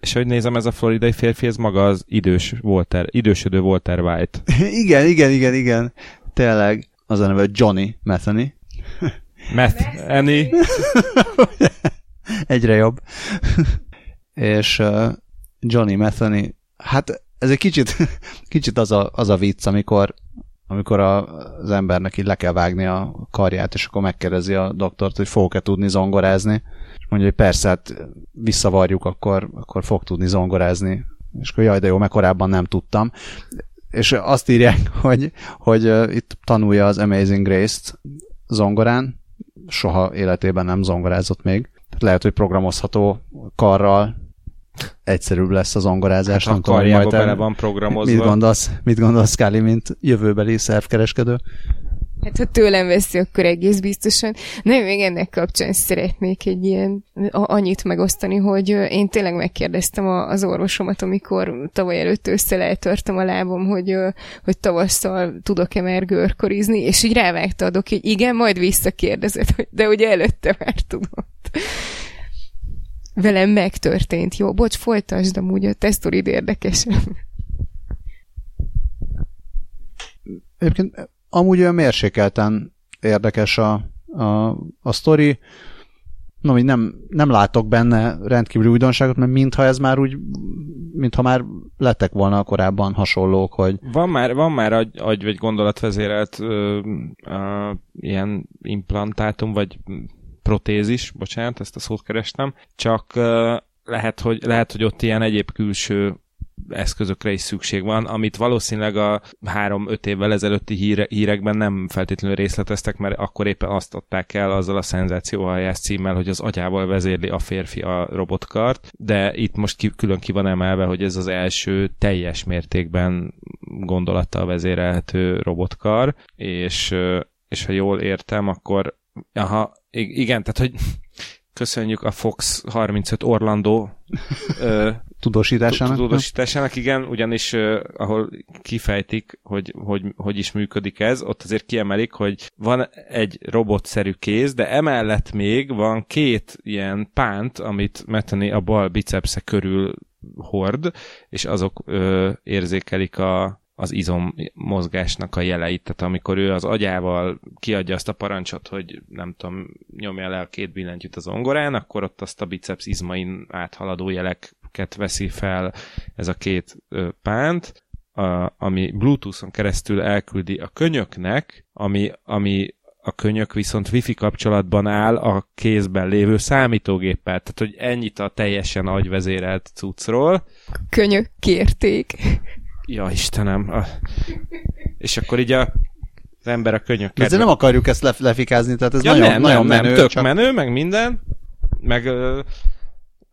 És hogy nézem, ez a floridai férfi, ez maga az idős Walter, idősödő Walter White. [LAUGHS] igen, igen, igen, igen. Tényleg az a neve Johnny Metheny. [LAUGHS] Meth, Annie. [LAUGHS] Egyre jobb. [LAUGHS] És uh, Johnny Metheny, hát ez egy kicsit, kicsit az, a, az a vicc, amikor amikor a, az embernek így le kell vágni a karját, és akkor megkérdezi a doktort, hogy fog-e tudni zongorázni, és mondja, hogy persze, hát visszavarjuk, akkor, akkor fog tudni zongorázni. És akkor jaj, de jó, mert korábban nem tudtam. És azt írják, hogy, hogy itt tanulja az Amazing Grace-t zongorán, soha életében nem zongorázott még. Lehet, hogy programozható karral egyszerűbb lesz az zongorázás. Hát a karjába bele van programozva. Mit gondolsz, mit gondolsz Káli, mint jövőbeli szervkereskedő? Hát ha tőlem veszi, akkor egész biztosan. Nem, még ennek kapcsán szeretnék egy ilyen annyit megosztani, hogy én tényleg megkérdeztem az orvosomat, amikor tavaly előtt össze eltörtem a lábom, hogy, hogy tavasszal tudok-e már görkorizni, és így rávágta adok, hogy igen, majd visszakérdezett, de ugye előtte már tudott. Velem megtörtént. Jó, bocs, folytasd amúgy a tesztorid érdekes. Egyébként amúgy olyan mérsékelten érdekes a, a, a sztori. No, nem, nem látok benne rendkívül újdonságot, mert mintha ez már úgy, mintha már lettek volna korábban hasonlók, hogy... Van már, van már agy, agy vagy gondolatvezérelt ö, ö, ilyen implantátum, vagy protézis, bocsánat, ezt a szót kerestem, csak ö, lehet, hogy, lehet, hogy ott ilyen egyéb külső eszközökre is szükség van, amit valószínűleg a három-öt évvel ezelőtti híre, hírekben nem feltétlenül részleteztek, mert akkor éppen azt adták el azzal a szenzációhaljás címmel, hogy az agyával vezérli a férfi a robotkart, de itt most ki, külön ki van emelve, hogy ez az első teljes mértékben gondolattal vezérelhető robotkar, és, és ha jól értem, akkor aha, igen, tehát hogy köszönjük a Fox 35 Orlando tudósításának. Tudósításának, igen, ugyanis uh, ahol kifejtik, hogy, hogy hogy is működik ez, ott azért kiemelik, hogy van egy robotszerű kéz, de emellett még van két ilyen pánt, amit Metani a bal bicepsze körül hord, és azok uh, érzékelik a, az izom mozgásnak a jeleit, tehát amikor ő az agyával kiadja azt a parancsot, hogy nem tudom, nyomja le a két billentyűt az ongorán, akkor ott azt a biceps izmain áthaladó jelek ket veszi fel ez a két ö, pánt, a, ami Bluetooth-on keresztül elküldi a könyöknek, ami, ami a könyök viszont wifi kapcsolatban áll a kézben lévő számítógéppel. Tehát, hogy ennyit a teljesen agyvezérelt cuccról. Könyök kérték. Ja, Istenem. A... És akkor így a az ember a könyök. Ezért nem akarjuk ezt lef- lefikázni, tehát ez ja, nagyon, nem, nagyon nem, menő. Nem, tök csak... menő, meg minden, meg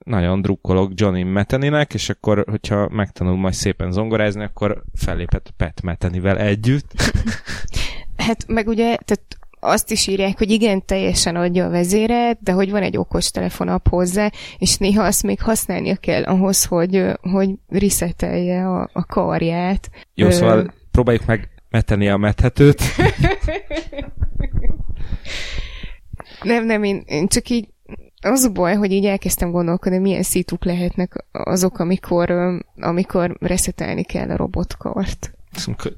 nagyon drukkolok Johnny Meteninek, és akkor, hogyha megtanul majd szépen zongorázni, akkor fellépett Pat Metenivel együtt. [LAUGHS] hát meg ugye, tehát azt is írják, hogy igen, teljesen adja a vezéret, de hogy van egy okos telefonapp hozzá, és néha azt még használnia kell ahhoz, hogy, hogy resetelje a, a karját. Jó, Ö... szóval próbáljuk meg meteni a methetőt. [LAUGHS] nem, nem, én, én csak így az a baj, hogy így elkezdtem gondolkodni, milyen szituk lehetnek azok, amikor, amikor reszetelni kell a robotkart.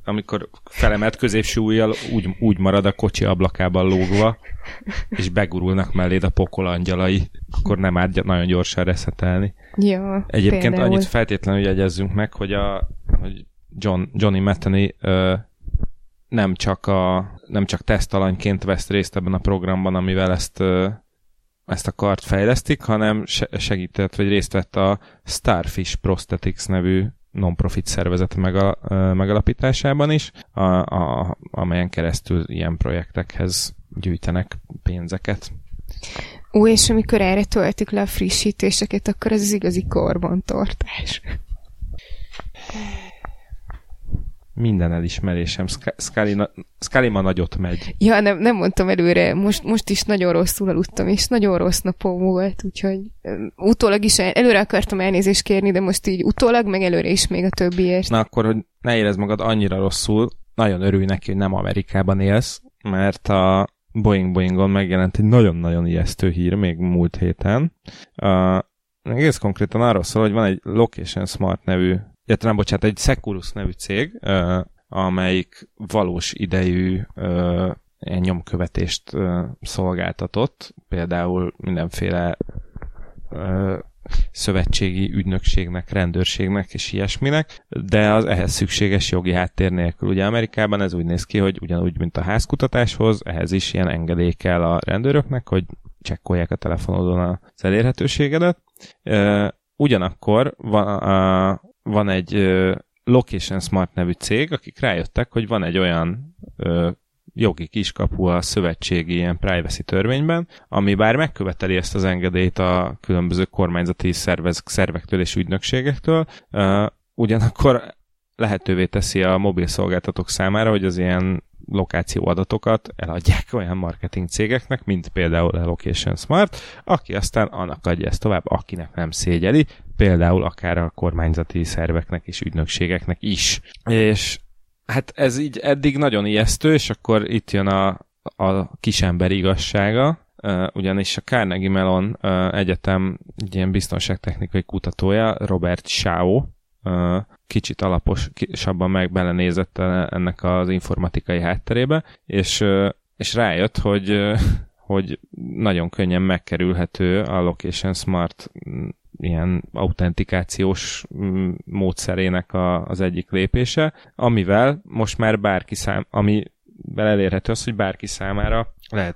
Amikor felemelt középső ujjal úgy, úgy marad a kocsi ablakában lógva, és begurulnak melléd a pokol angyalai, akkor nem árt nagyon gyorsan reszetelni. Ja, Egyébként például. annyit feltétlenül jegyezzünk meg, hogy, a, hogy John, Johnny Metheny ö, nem csak, a, nem csak tesztalanyként vesz részt ebben a programban, amivel ezt ö, ezt a kart fejlesztik, hanem segített, vagy részt vett a Starfish Prosthetics nevű non-profit szervezet megal, megalapításában is, a, a, amelyen keresztül ilyen projektekhez gyűjtenek pénzeket. Ó, és amikor erre töltik le a frissítéseket, akkor ez az igazi karbantartás [LAUGHS] minden elismerésem. Scully ma nagyot megy. Ja, nem, nem mondtam előre, most, most is nagyon rosszul aludtam, és nagyon rossz napom volt, úgyhogy utólag is előre akartam elnézést kérni, de most így utólag, meg előre is még a többiért. Na akkor, hogy ne érezd magad annyira rosszul, nagyon örülj neki, hogy nem Amerikában élsz, mert a Boeing Boeingon megjelent egy nagyon-nagyon ijesztő hír még múlt héten. Uh, egész konkrétan arról szól, hogy van egy Location Smart nevű illetve nem, bocsánat, egy Securus nevű cég, amelyik valós idejű nyomkövetést szolgáltatott, például mindenféle szövetségi ügynökségnek, rendőrségnek és ilyesminek, de az ehhez szükséges jogi háttér nélkül. Ugye Amerikában ez úgy néz ki, hogy ugyanúgy, mint a házkutatáshoz, ehhez is ilyen engedély kell a rendőröknek, hogy csekkolják a telefonodon az elérhetőségedet. Ugyanakkor van, van egy Location Smart nevű cég, akik rájöttek, hogy van egy olyan ö, jogi kiskapu a szövetségi ilyen privacy törvényben, ami bár megköveteli ezt az engedélyt a különböző kormányzati szervez, szervektől és ügynökségektől, ö, ugyanakkor lehetővé teszi a mobil szolgáltatók számára, hogy az ilyen lokáció adatokat eladják olyan marketing cégeknek, mint például a Location Smart, aki aztán annak adja ezt tovább, akinek nem szégyeli, például akár a kormányzati szerveknek és ügynökségeknek is. És hát ez így eddig nagyon ijesztő, és akkor itt jön a, a kisember igazsága, ugyanis a Carnegie Mellon uh, Egyetem egy ilyen biztonságtechnikai kutatója, Robert Shao, kicsit alaposabban meg belenézett ennek az informatikai hátterébe, és, és rájött, hogy, hogy nagyon könnyen megkerülhető a Location Smart mm, ilyen autentikációs mm, módszerének a, az egyik lépése, amivel most már bárki szám, ami elérhető az, hogy bárki számára lehet,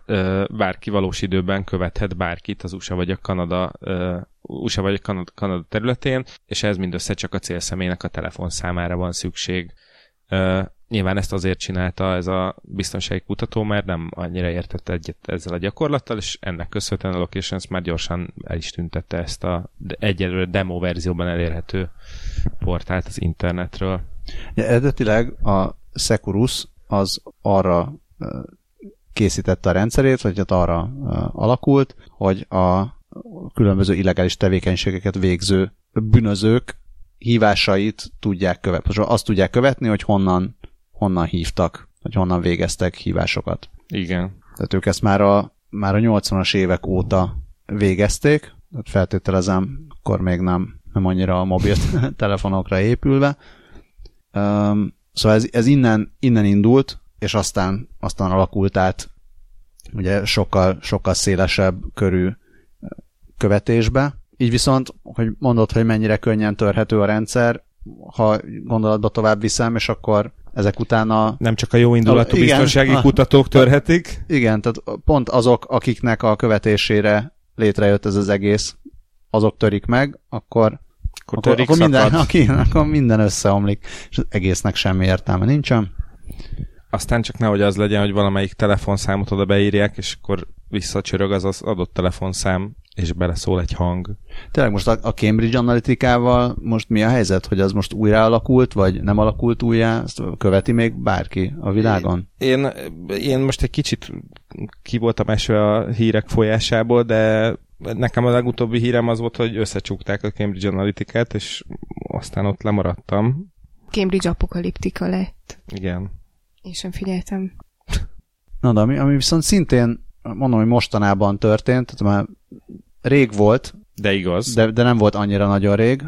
bárki valós időben követhet bárkit az USA vagy a Kanada USA vagy Kanada, Kanada területén, és ez mindössze csak a célszemélynek a telefonszámára van szükség. Uh, nyilván ezt azért csinálta ez a biztonsági kutató, mert nem annyira értette egyet ezzel a gyakorlattal, és ennek köszönhetően a Locations már gyorsan el is tüntette ezt a egyelőre demo verzióban elérhető portált az internetről. Ja, eredetileg a Securus az arra készítette a rendszerét, vagy hát arra alakult, hogy a különböző illegális tevékenységeket végző bűnözők hívásait tudják követni. Azt tudják követni, hogy honnan, honnan hívtak, vagy honnan végeztek hívásokat. Igen. Tehát ők ezt már a, már a 80-as évek óta végezték, tehát feltételezem, akkor még nem, nem annyira a mobil [LAUGHS] telefonokra épülve. Um, szóval ez, ez innen, innen indult, és aztán, aztán alakult át ugye sokkal, sokkal szélesebb körű követésbe. Így viszont, hogy mondod, hogy mennyire könnyen törhető a rendszer, ha gondolatba tovább viszem, és akkor ezek utána... Nem csak a jó indulatú igen, biztonsági a, kutatók törhetik. Igen, tehát pont azok, akiknek a követésére létrejött ez az egész, azok törik meg, akkor akkor, akkor, akkor, minden, aki, [LAUGHS] akkor minden összeomlik, és az egésznek semmi értelme nincsen. Aztán csak nehogy az legyen, hogy valamelyik telefonszámot oda beírják, és akkor visszacsörög az az adott telefonszám, és beleszól egy hang. Tényleg most a Cambridge Analytikával most mi a helyzet, hogy az most újra alakult, vagy nem alakult újra, ezt követi még bárki a világon? Én, én most egy kicsit ki voltam esve a hírek folyásából, de nekem a legutóbbi hírem az volt, hogy összecsukták a Cambridge Analytikát, és aztán ott lemaradtam. Cambridge apokaliptika lett. Igen. Én sem figyeltem. Na, de ami, ami viszont szintén, mondom, hogy mostanában történt, tehát már rég volt. De igaz. De, de nem volt annyira nagyon rég.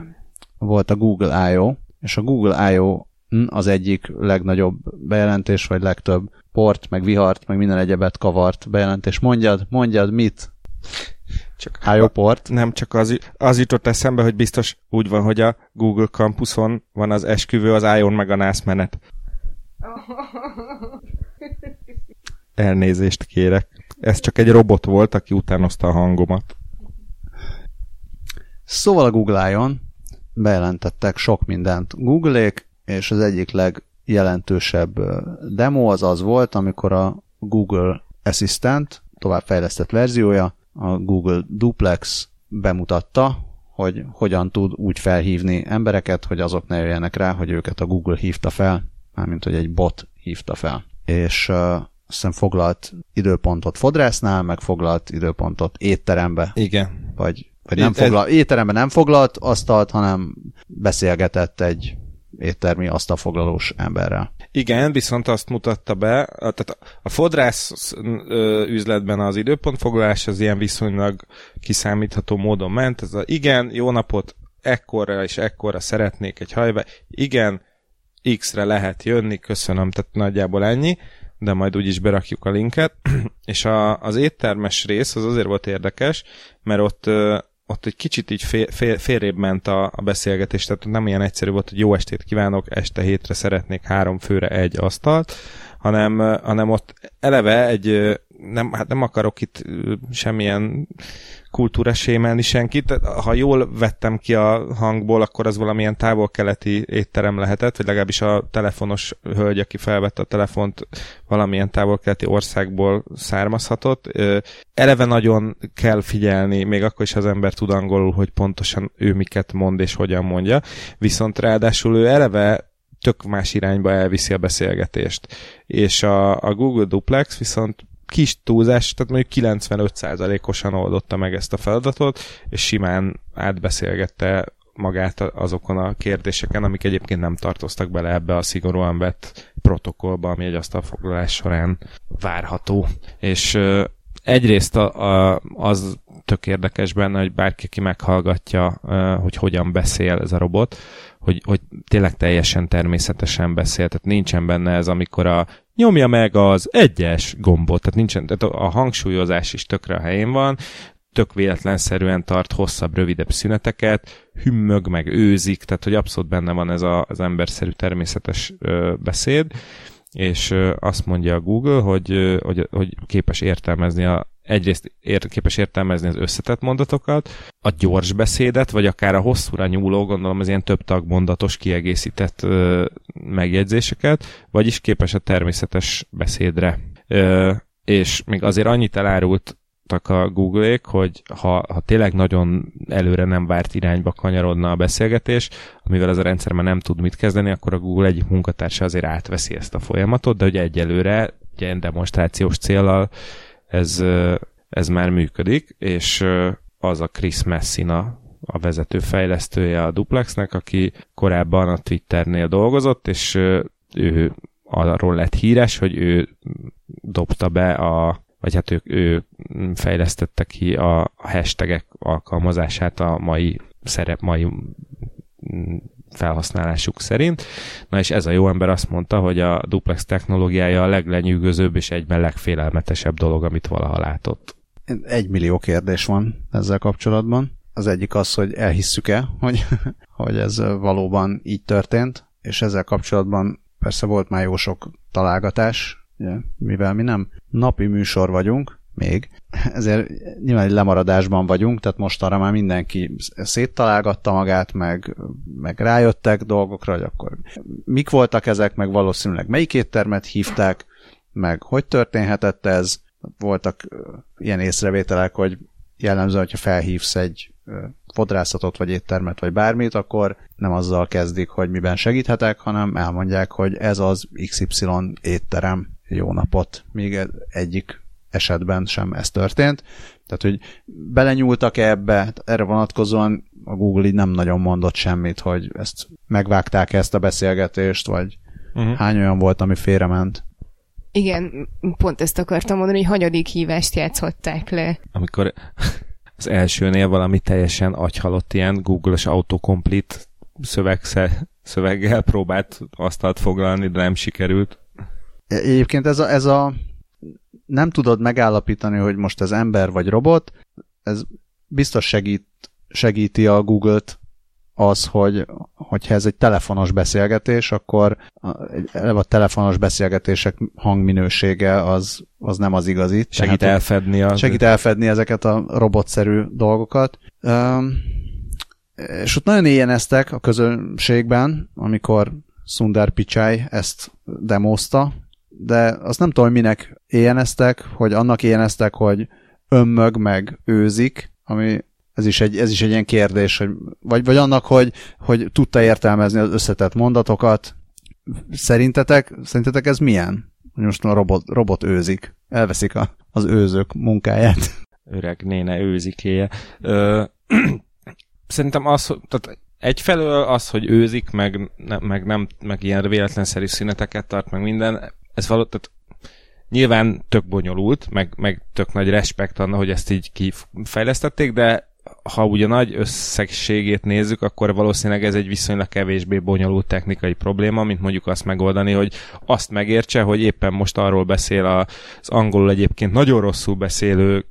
Volt a Google I.O., és a Google I.O. az egyik legnagyobb bejelentés, vagy legtöbb port, meg vihart, meg minden egyebet kavart bejelentés. Mondjad, mondjad, mit? Csak I.O. port. Nem, csak az, az jutott eszembe, hogy biztos úgy van, hogy a Google campuson van az esküvő, az I.O.-n meg a NASZ menet. Elnézést kérek. Ez csak egy robot volt, aki utánozta a hangomat. Szóval a Google I.O.-n bejelentettek sok mindent Google-ék, és az egyik legjelentősebb demo az az volt, amikor a Google Assistant továbbfejlesztett verziója, a Google Duplex bemutatta, hogy hogyan tud úgy felhívni embereket, hogy azok ne jöjjenek rá, hogy őket a Google hívta fel, mármint hogy egy bot hívta fel. És uh, azt hiszem foglalt időpontot fodrásznál, meg foglalt időpontot étterembe. Igen. Vagy vagy nem foglal, étteremben nem foglalt asztalt, hanem beszélgetett egy éttermi asztalfoglalós emberrel. Igen, viszont azt mutatta be, tehát a fodrász üzletben az időpontfoglalás az ilyen viszonylag kiszámítható módon ment. Ez a igen, jó napot, ekkorra és ekkorra szeretnék egy hajve, igen, X-re lehet jönni, köszönöm, tehát nagyjából ennyi, de majd úgyis berakjuk a linket. [CLEARS THROAT] és a, az éttermes rész az azért volt érdekes, mert ott ott egy kicsit így fél, fél, félrébb ment a, a beszélgetés, tehát nem ilyen egyszerű volt, hogy jó estét kívánok, este hétre szeretnék három főre egy asztalt, hanem, hanem ott eleve egy nem, hát nem akarok itt semmilyen kultúra sémelni senkit. Ha jól vettem ki a hangból, akkor az valamilyen távol-keleti étterem lehetett, vagy legalábbis a telefonos hölgy, aki felvette a telefont, valamilyen távol-keleti országból származhatott. Eleve nagyon kell figyelni, még akkor is az ember tud angolul, hogy pontosan ő miket mond és hogyan mondja. Viszont ráadásul ő eleve tök más irányba elviszi a beszélgetést. És a, a Google Duplex viszont kis túlzás, tehát mondjuk 95%-osan oldotta meg ezt a feladatot, és simán átbeszélgette magát azokon a kérdéseken, amik egyébként nem tartoztak bele ebbe a szigorúan vett protokollba, ami egy asztalfoglalás során várható. És egyrészt a, a, az tök érdekes benne, hogy bárki, aki meghallgatja, hogy hogyan beszél ez a robot, hogy, hogy tényleg teljesen természetesen beszél, tehát nincsen benne ez, amikor a nyomja meg az egyes gombot, tehát nincsen, tehát a hangsúlyozás is tökre a helyén van, tök véletlenszerűen tart hosszabb, rövidebb szüneteket, hümmög, meg őzik, tehát hogy abszolút benne van ez a, az emberszerű természetes ö, beszéd, és ö, azt mondja a Google, hogy, ö, hogy, hogy képes értelmezni a egyrészt ér, képes értelmezni az összetett mondatokat, a gyors beszédet, vagy akár a hosszúra nyúló, gondolom az ilyen több tagmondatos kiegészített ö, megjegyzéseket, vagyis képes a természetes beszédre. Ö, és még azért annyit elárult a Google-ék, hogy ha, ha tényleg nagyon előre nem várt irányba kanyarodna a beszélgetés, amivel ez a rendszer már nem tud mit kezdeni, akkor a Google egyik munkatársa azért átveszi ezt a folyamatot, de hogy egyelőre egy demonstrációs célral ez, ez már működik, és az a Chris Messina a vezető fejlesztője a Duplexnek, aki korábban a Twitternél dolgozott, és ő arról lett híres, hogy ő dobta be a vagy hát ő, ő fejlesztette ki a, hashtagek alkalmazását a mai szerep, mai felhasználásuk szerint. Na és ez a jó ember azt mondta, hogy a duplex technológiája a leglenyűgözőbb és egyben legfélelmetesebb dolog, amit valaha látott. Egy millió kérdés van ezzel kapcsolatban. Az egyik az, hogy elhisszük-e, hogy, [LAUGHS] hogy ez valóban így történt, és ezzel kapcsolatban persze volt már jó sok találgatás, mivel mi nem napi műsor vagyunk, még. [LAUGHS] Ezért nyilván egy lemaradásban vagyunk, tehát most arra már mindenki széttalálgatta magát, meg, meg rájöttek dolgokra, hogy akkor mik voltak ezek, meg valószínűleg melyik éttermet hívták, meg hogy történhetett ez. Voltak ilyen észrevételek, hogy jellemző, hogyha felhívsz egy fodrászatot, vagy éttermet, vagy bármit, akkor nem azzal kezdik, hogy miben segíthetek, hanem elmondják, hogy ez az XY étterem, jó napot, míg egyik esetben sem ez történt. Tehát, hogy belenyúltak -e ebbe, erre vonatkozóan a Google így nem nagyon mondott semmit, hogy ezt megvágták -e ezt a beszélgetést, vagy uh-huh. hány olyan volt, ami félrement. Igen, pont ezt akartam mondani, hogy hanyadik hívást játszhatták le. Amikor az elsőnél valami teljesen agyhalott ilyen Google-os autocomplete szövegsze, szöveggel próbált asztalt foglalni, de nem sikerült. Egyébként ez a, ez a nem tudod megállapítani, hogy most ez ember vagy robot, ez biztos segít, segíti a Google-t az, hogy hogyha ez egy telefonos beszélgetés, akkor a, a telefonos beszélgetések hangminősége az, az nem az igazi. Segít Tehát, elfedni. Az... Segít elfedni ezeket a robotszerű dolgokat. Um, és ott nagyon éjjeneztek a közönségben, amikor Sundar Pichai ezt demozta, de azt nem tudom, minek éjjeneztek, hogy annak éjjeneztek, hogy ömmög meg őzik, ami ez is egy, ez is egy ilyen kérdés, hogy, vagy, vagy annak, hogy, hogy tudta értelmezni az összetett mondatokat. Szerintetek, szerintetek ez milyen? Most a robot, robot őzik. Elveszik a, az őzők munkáját. Öreg néne őzikéje. Ö, [CLEARS THROAT] szerintem az, tehát egyfelől az, hogy őzik, meg, ne, meg, nem, meg ilyen véletlenszerű szüneteket tart, meg minden, ez való, tehát nyilván tök bonyolult, meg, meg tök nagy respekt anna, hogy ezt így kifejlesztették, de ha ugye nagy összegségét nézzük, akkor valószínűleg ez egy viszonylag kevésbé bonyolult technikai probléma, mint mondjuk azt megoldani, hogy azt megértse, hogy éppen most arról beszél az angolul egyébként nagyon rosszul beszélő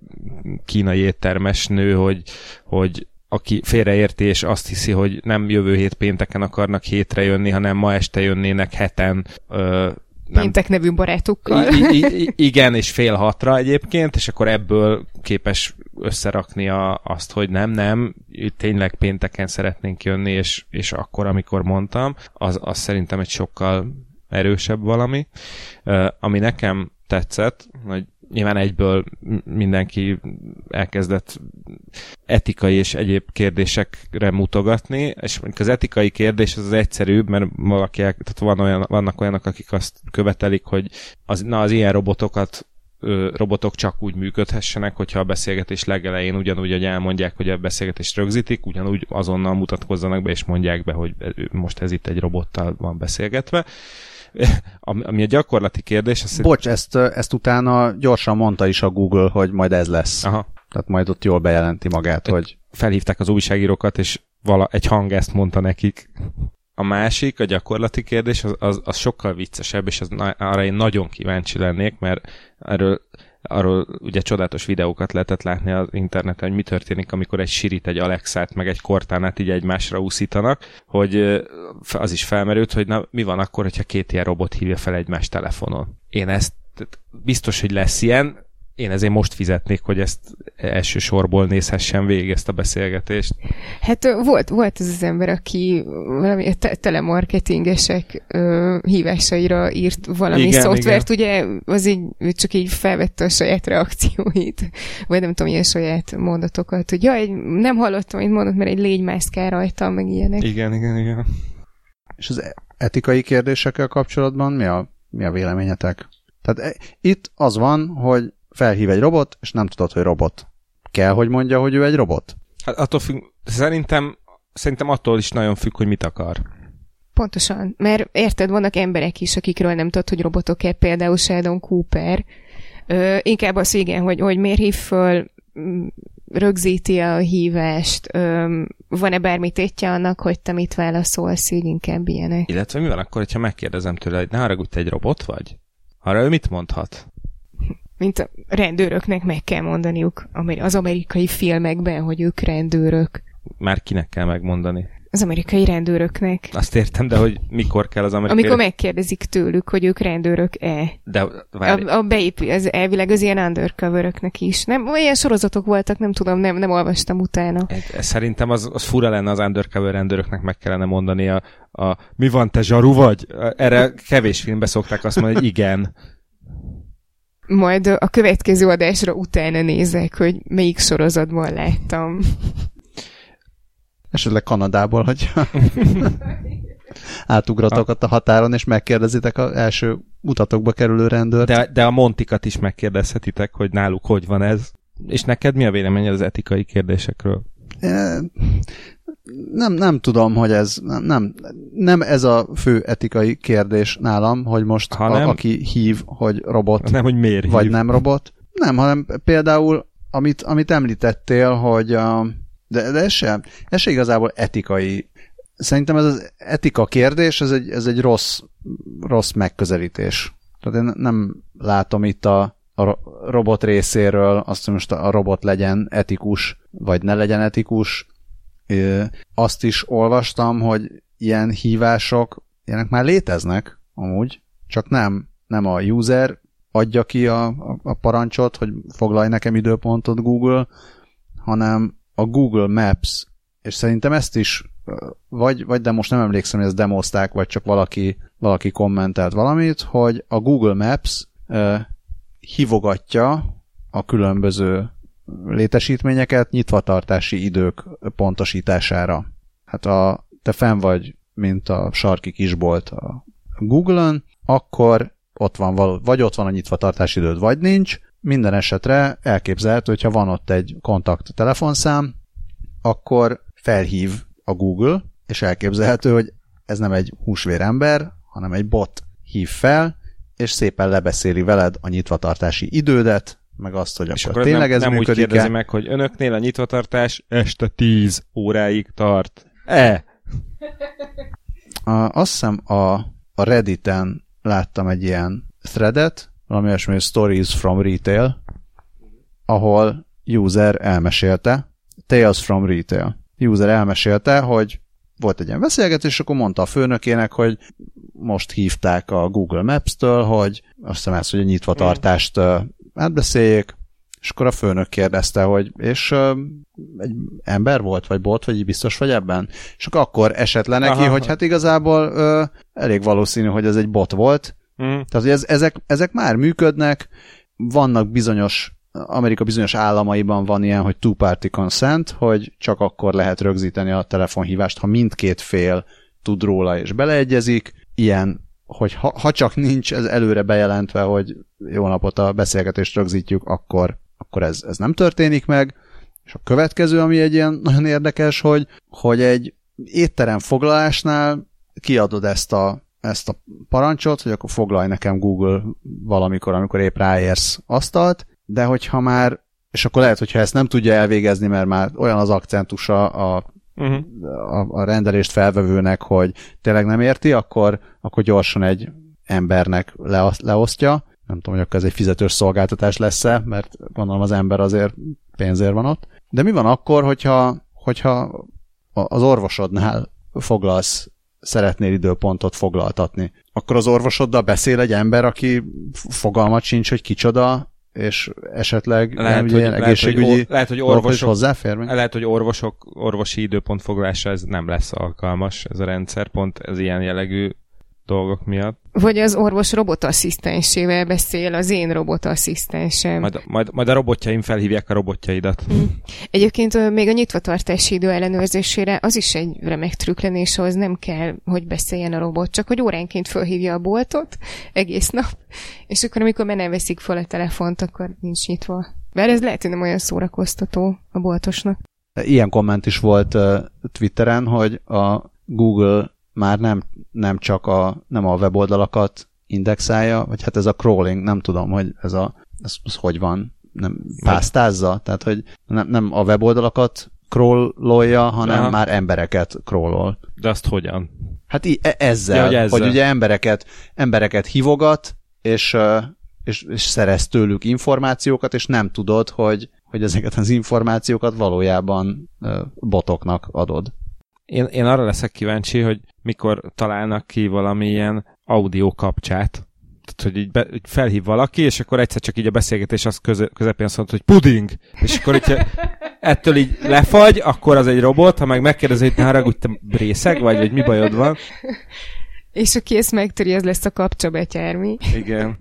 kínai éttermes nő, hogy, hogy aki félreérti és azt hiszi, hogy nem jövő hét pénteken akarnak hétre jönni, hanem ma este jönnének heten, ö, nem, Péntek nevű barátukkal. I, I, I, [LAUGHS] igen, és fél hatra egyébként, és akkor ebből képes összerakni a, azt, hogy nem, nem, tényleg pénteken szeretnénk jönni, és, és akkor, amikor mondtam, az, az szerintem egy sokkal erősebb valami. Uh, ami nekem tetszett, hogy nyilván egyből mindenki elkezdett etikai és egyéb kérdésekre mutogatni, és az etikai kérdés az, az egyszerűbb, mert valaki, tehát van olyan, vannak olyanok, akik azt követelik, hogy az, na, az ilyen robotokat robotok csak úgy működhessenek, hogyha a beszélgetés legelején ugyanúgy, hogy elmondják, hogy a beszélgetést rögzítik, ugyanúgy azonnal mutatkozzanak be, és mondják be, hogy most ez itt egy robottal van beszélgetve. [LAUGHS] Ami a gyakorlati kérdés... Azt Bocs, ezt, ezt utána gyorsan mondta is a Google, hogy majd ez lesz. Aha. Tehát majd ott jól bejelenti magát, hogy... Felhívták az újságírókat, és vala, egy hang ezt mondta nekik. A másik, a gyakorlati kérdés, az, az, az sokkal viccesebb, és az, arra én nagyon kíváncsi lennék, mert erről arról ugye csodálatos videókat lehetett látni az interneten, hogy mi történik, amikor egy Sirit, egy Alexát, meg egy Cortánát így egymásra úszítanak, hogy az is felmerült, hogy na, mi van akkor, hogyha két ilyen robot hívja fel egymás telefonon. Én ezt biztos, hogy lesz ilyen, én ezért most fizetnék, hogy ezt elsősorból nézhessen végig ezt a beszélgetést. Hát volt, volt az az ember, aki valami te- telemarketingesek ö, hívásaira írt valami igen, szoftvert, igen. ugye az így, csak így felvette a saját reakcióit, vagy nem tudom, ilyen saját mondatokat, hogy jaj, nem hallottam, hogy mondott, mert egy légy mászkál rajtam, meg ilyenek. Igen, igen, igen. És az etikai kérdésekkel kapcsolatban mi a, mi a véleményetek? Tehát e, itt az van, hogy felhív egy robot, és nem tudod, hogy robot. Kell, hogy mondja, hogy ő egy robot? Hát attól függ, szerintem, szerintem attól is nagyon függ, hogy mit akar. Pontosan, mert érted, vannak emberek is, akikről nem tudod, hogy robotok-e, például Sheldon Cooper. Ö, inkább az igen, hogy, hogy miért hív föl, rögzíti a hívást, ö, van-e bármi tétje annak, hogy te mit válaszolsz, így inkább ilyenek. Illetve mi van akkor, hogyha megkérdezem tőle, hogy ne haragudj, te egy robot vagy? Arra ő mit mondhat? Mint a rendőröknek meg kell mondaniuk az amerikai filmekben, hogy ők rendőrök. Már kinek kell megmondani? Az amerikai rendőröknek. Azt értem, de hogy mikor kell az amerikai... Amikor megkérdezik tőlük, hogy ők rendőrök-e. De várj. A, a beépül, az elvileg az ilyen undercover is. Nem, olyan sorozatok voltak, nem tudom, nem, nem olvastam utána. Szerintem az, az fura lenne az undercover rendőröknek meg kellene mondani a, a mi van, te zsaru vagy? Erre kevés filmbe szokták azt mondani, hogy igen majd a következő adásra utána nézek, hogy melyik sorozatban láttam. Esetleg Kanadából, hogy [LAUGHS] átugratok ott a határon, és megkérdezitek az első mutatokba kerülő rendőrt. De, de a Montikat is megkérdezhetitek, hogy náluk hogy van ez. És neked mi a véleményed az etikai kérdésekről? Nem, nem tudom, hogy ez nem, nem ez a fő etikai kérdés nálam, hogy most hanem, a, aki hív, hogy robot, nem, hogy miért vagy hív. nem robot. Nem, hanem például, amit, amit említettél, hogy de, de ez sem, ez sem igazából etikai. Szerintem ez az etika kérdés, ez egy, ez egy rossz, rossz megközelítés. Tehát én nem látom itt a, a robot részéről azt, hogy most a robot legyen etikus, vagy ne legyen etikus, azt is olvastam, hogy ilyen hívások, ilyenek már léteznek amúgy, csak nem, nem a user adja ki a, a, a parancsot, hogy foglalj nekem időpontot Google, hanem a Google Maps, és szerintem ezt is vagy, vagy de most nem emlékszem, hogy ezt demozták, vagy csak valaki, valaki kommentelt valamit, hogy a Google Maps uh, hívogatja a különböző létesítményeket nyitvatartási idők pontosítására. Hát a, te fenn vagy, mint a sarki kisbolt a Google-ön, akkor ott van vagy ott van a nyitvatartási időd, vagy nincs. Minden esetre elképzelhető, hogyha van ott egy kontakt telefonszám, akkor felhív a Google, és elképzelhető, hogy ez nem egy húsvérember, hanem egy bot hív fel, és szépen lebeszéli veled a nyitvatartási idődet, meg azt, hogy és akkor, akkor tényleg nem, ez nem működik úgy kérdezi meg, hogy önöknél a nyitvatartás este 10 óráig tart. E! A, azt hiszem a, a Redditen láttam egy ilyen threadet, valami olyasmi, hogy Stories from Retail, ahol user elmesélte, Tales from Retail. User elmesélte, hogy volt egy ilyen beszélgetés, és akkor mondta a főnökének, hogy most hívták a Google Maps-től, hogy azt hiszem ezt, hogy a nyitvatartást átbeszéljék, és akkor a főnök kérdezte, hogy és uh, egy ember volt, vagy bot, vagy biztos vagy ebben? És akkor, esett le neki, Aha. hogy hát igazából uh, elég valószínű, hogy ez egy bot volt. Mm. Tehát, hogy ez, ezek, ezek már működnek, vannak bizonyos Amerika bizonyos államaiban van ilyen, hogy two-party consent, hogy csak akkor lehet rögzíteni a telefonhívást, ha mindkét fél tud róla és beleegyezik. Ilyen, hogy ha, ha csak nincs ez előre bejelentve, hogy jó napot a beszélgetést rögzítjük, akkor, akkor ez, ez nem történik meg. És a következő, ami egy ilyen nagyon érdekes, hogy, hogy egy étterem foglalásnál kiadod ezt a, ezt a parancsot, hogy akkor foglalj nekem Google valamikor, amikor épp ráérsz asztalt, de hogyha már, és akkor lehet, hogyha ezt nem tudja elvégezni, mert már olyan az akcentusa a, uh-huh. a, a rendelést felvevőnek, hogy tényleg nem érti, akkor, akkor gyorsan egy embernek le, leosztja. Nem tudom, hogy akkor ez egy fizetős szolgáltatás lesz-e, mert gondolom az ember azért pénzért van ott. De mi van akkor, hogyha, hogyha az orvosodnál foglalsz szeretnél időpontot foglaltatni. Akkor az orvosoddal beszél egy ember, aki fogalmat sincs, hogy kicsoda, és esetleg lehet, nem, hogy, ilyen egészségügyi lehet, hogy, lehet, hogy orvosok, hozzáfér? Lehet, hogy orvosok, orvosi időpontfoglalásra ez nem lesz alkalmas, ez a rendszer pont ez ilyen jellegű dolgok miatt. Vagy az orvos robotasszisztensével beszél, az én robotasszisztensem. Majd, majd, majd a robotjaim felhívják a robotjaidat. Mm. Egyébként még a nyitvatartási idő ellenőrzésére az is egy remek trükk az nem kell, hogy beszéljen a robot, csak hogy óránként felhívja a boltot egész nap, és akkor amikor már nem veszik fel a telefont, akkor nincs nyitva. Mert ez lehet, hogy nem olyan szórakoztató a boltosnak. Ilyen komment is volt uh, Twitteren, hogy a Google már nem, nem csak a, nem a weboldalakat indexálja, vagy hát ez a crawling, nem tudom, hogy ez a, ez, ez hogy van, nem pásztázza, tehát hogy nem, nem a weboldalakat crawlolja, hanem Aha. már embereket crawlol. De azt hogyan? Hát í- e- ezzel, ja, hogy, ezzel, hogy ugye embereket, embereket hívogat, és, és, és szerez tőlük információkat, és nem tudod, hogy, hogy ezeket az információkat valójában botoknak adod. Én, én arra leszek kíváncsi, hogy mikor találnak ki valamilyen audio kapcsát, tehát, hogy így, be, így felhív valaki, és akkor egyszer csak így a beszélgetés az köze, közepén azt mondta, hogy puding, és akkor hogyha ettől így lefagy, akkor az egy robot, ha meg megkérdezi, hogy ne haragudj, te részeg vagy, vagy mi bajod van. És aki ezt megtöri, az lesz a kapcsobetyármi. Igen.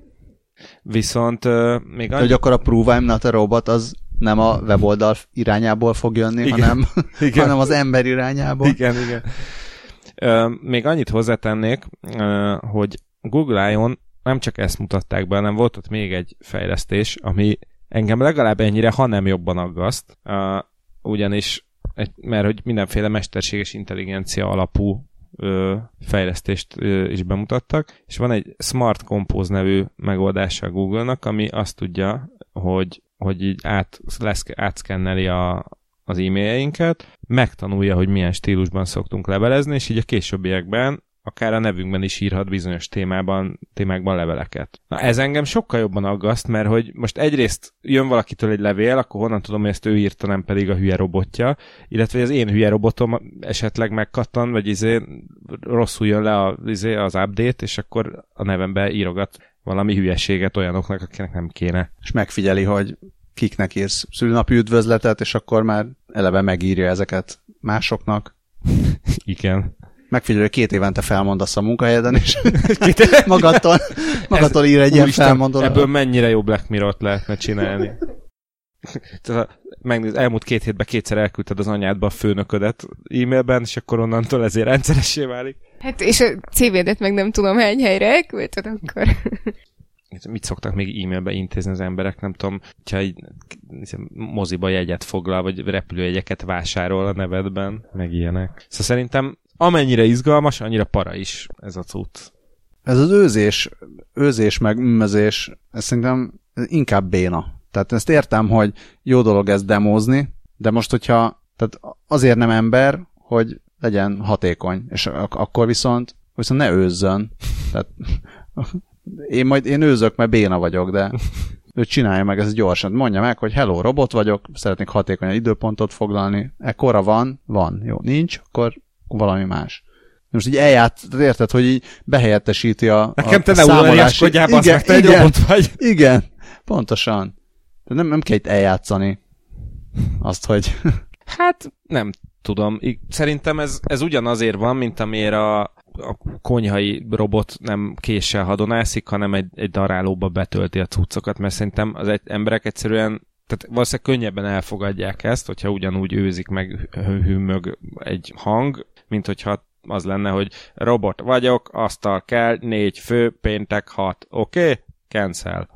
Viszont uh, még annyi... Hogy akkor a Prove I'm Not a Robot az nem a weboldal irányából fog jönni, igen. Hanem, [LAUGHS] igen. hanem az ember irányából. Igen, igen. Még annyit hozzátennék, hogy Google I.O.-n nem csak ezt mutatták be, hanem volt ott még egy fejlesztés, ami engem legalább ennyire, ha nem jobban aggaszt, ugyanis, mert hogy mindenféle mesterséges intelligencia alapú ö, fejlesztést ö, is bemutattak, és van egy Smart Compose nevű megoldása a Google-nak, ami azt tudja, hogy, hogy így át, lesz, átszkenneli a, az e-mailjeinket, megtanulja, hogy milyen stílusban szoktunk levelezni, és így a későbbiekben akár a nevünkben is írhat bizonyos témában, témákban leveleket. Na ez engem sokkal jobban aggaszt, mert hogy most egyrészt jön valakitől egy levél, akkor honnan tudom, hogy ezt ő írta, nem pedig a hülye robotja, illetve az én hülye robotom esetleg megkattan, vagy izé rosszul jön le a, izé, az update, és akkor a nevembe írogat valami hülyeséget olyanoknak, akinek nem kéne. És megfigyeli, hogy kiknek írsz szülinapi üdvözletet, és akkor már eleve megírja ezeket másoknak. [LAUGHS] Igen. Megfigyelő, két évente felmondasz a munkahelyeden, és [LAUGHS] [LAUGHS] magadtól, magadtól ír egy ilyen felmondó. Ebből mennyire jó Black Mirror-t lehetne csinálni. megnéz, elmúlt két hétben kétszer elküldted az anyádba a főnöködet e-mailben, és akkor onnantól ezért rendszeressé válik. Hát és a CV-det meg nem tudom hány helyre elküldted akkor. Mit szoktak még e-mailbe intézni az emberek, nem tudom, hogyha egy moziba jegyet foglal, vagy repülőjegyeket vásárol a nevedben, meg ilyenek. Szóval szerintem amennyire izgalmas, annyira para is ez a cucc. Ez az őzés, őzés meg ümmezés, ez szerintem inkább béna. Tehát ezt értem, hogy jó dolog ezt demózni, de most, hogyha tehát azért nem ember, hogy legyen hatékony, és ak- akkor viszont, viszont ne őzzön. Tehát [LAUGHS] én majd én őzök, mert béna vagyok, de ő csinálja meg ezt gyorsan. Mondja meg, hogy hello, robot vagyok, szeretnék hatékonyan időpontot foglalni. Ekkora van, van. Jó, nincs, akkor valami más. Most így elját, érted, hogy így behelyettesíti a, Nekem a, te a ne számolási... bazd Igen, te egy igen, robot vagy. Igen, pontosan. De nem, nem kell itt eljátszani azt, hogy... Hát nem tudom. Szerintem ez, ez ugyanazért van, mint amiért a, a konyhai robot nem késsel hadonászik, hanem egy, egy darálóba betölti a cuccokat, mert szerintem az egy, emberek egyszerűen tehát valószínűleg könnyebben elfogadják ezt, hogyha ugyanúgy őzik meg hűmög egy hang, mint hogyha az lenne, hogy robot vagyok, asztal kell, négy fő, péntek hat, oké? Okay? Cancel.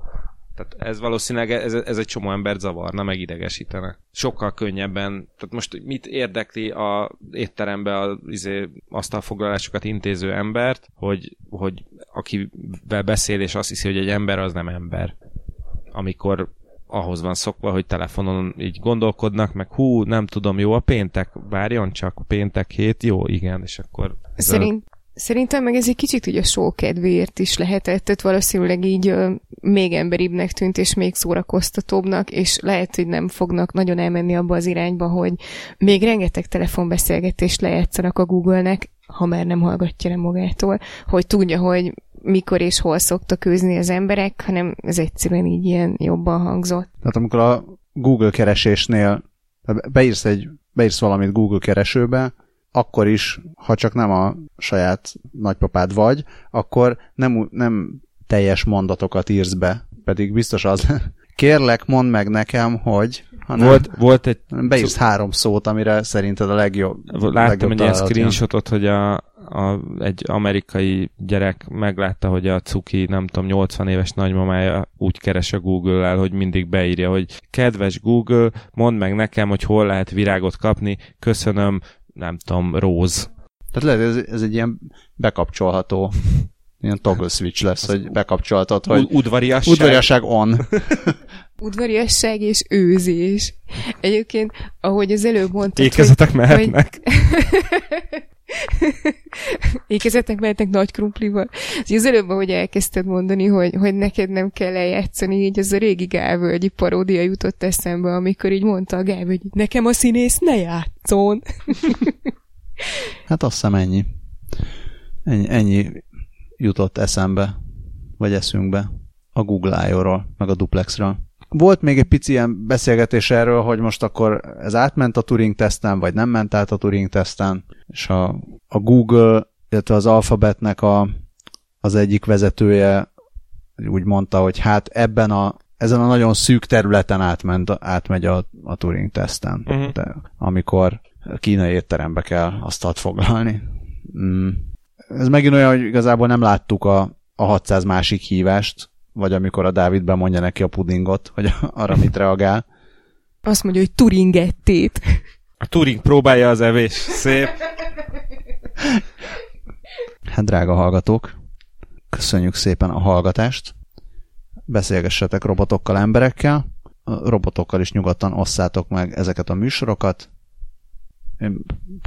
Tehát ez valószínűleg ez, ez egy csomó embert zavarna, meg idegesítene. Sokkal könnyebben. Tehát most mit érdekli a étterembe az izé, asztalfoglalásokat intéző embert, hogy, hogy akivel beszél, és azt hiszi, hogy egy ember az nem ember. Amikor ahhoz van szokva, hogy telefonon így gondolkodnak, meg hú, nem tudom, jó a péntek, várjon csak, péntek hét, jó, igen, és akkor... Szerint, szerintem meg ez egy kicsit így a show kedvéért is lehetett, tehát valószínűleg így még emberibbnek tűnt, és még szórakoztatóbbnak, és lehet, hogy nem fognak nagyon elmenni abba az irányba, hogy még rengeteg telefonbeszélgetést lejátszanak a Google-nek, ha már nem hallgatja le magától, hogy tudja, hogy mikor és hol szoktak őzni az emberek, hanem ez egyszerűen így ilyen jobban hangzott. Tehát amikor a Google keresésnél beírsz, egy, beírsz valamit Google keresőbe, akkor is, ha csak nem a saját nagypapád vagy, akkor nem, nem teljes mondatokat írsz be, pedig biztos az. [LAUGHS] Kérlek, mondd meg nekem, hogy hanem Volt, volt egy beírsz három szót, amire szerinted a legjobb. Láttam legjobb egy ilyen screenshotot, hogy a, a, egy amerikai gyerek meglátta, hogy a cuki, nem tudom, 80 éves nagymamája úgy keres a Google-el, hogy mindig beírja, hogy kedves Google, mondd meg nekem, hogy hol lehet virágot kapni, köszönöm, nem tudom, róz. Tehát lehet, ez, ez egy ilyen bekapcsolható, ilyen toggle switch lesz, hogy bekapcsolhatod, hogy udvariasság. udvariasság on. [LAUGHS] Udvariasság és őzés. Egyébként, ahogy az előbb mondtad, Ékezetek mehetnek. [LAUGHS] [LAUGHS] Ékezetek mehetnek nagy krumplival. Az előbb, ahogy elkezdted mondani, hogy, hogy neked nem kell eljátszani, így az a régi Gálvölgyi paródia jutott eszembe, amikor így mondta a Gálvölgy, nekem a színész ne játszon. [LAUGHS] Hát azt hiszem ennyi. ennyi. Ennyi jutott eszembe, vagy eszünkbe a Google I.O.-ról, meg a Duplexről. Volt még egy pici ilyen beszélgetés erről, hogy most akkor ez átment a Turing-teszten, vagy nem ment át a Turing-teszten, és a, a Google, illetve az Alphabetnek a, az egyik vezetője úgy mondta, hogy hát ebben a, ezen a nagyon szűk területen átment, átmegy a, a Turing-teszten, Mhm. de amikor kínai étterembe kell asztalt foglalni. Mm. Ez megint olyan, hogy igazából nem láttuk a, a 600 másik hívást, vagy amikor a Dávid bemondja neki a pudingot, hogy [LAUGHS] arra mit reagál. Azt mondja, hogy Turingettét. A Turing próbálja az evés. Szép. Hát drága hallgatók, köszönjük szépen a hallgatást. Beszélgessetek robotokkal, emberekkel. A robotokkal is nyugodtan osszátok meg ezeket a műsorokat. Én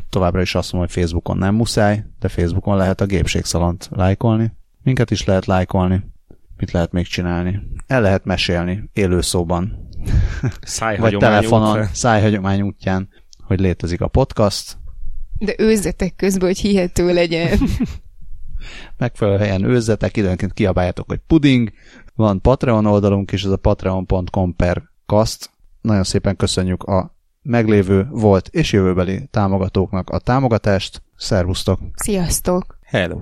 továbbra is azt mondom, hogy Facebookon nem muszáj, de Facebookon lehet a gépségszalont lájkolni. Minket is lehet lájkolni. Mit lehet még csinálni? El lehet mesélni élőszóban, vagy telefonon, útja. szájhagyomány útján, hogy létezik a podcast. De őzzetek közben, hogy hihető legyen. [LAUGHS] megfelelő helyen őzzetek, időnként kiabáljátok, hogy puding. Van Patreon oldalunk is, ez a patreon.com per kast. Nagyon szépen köszönjük a meglévő, volt és jövőbeli támogatóknak a támogatást. Szervusztok! Sziasztok! Hello.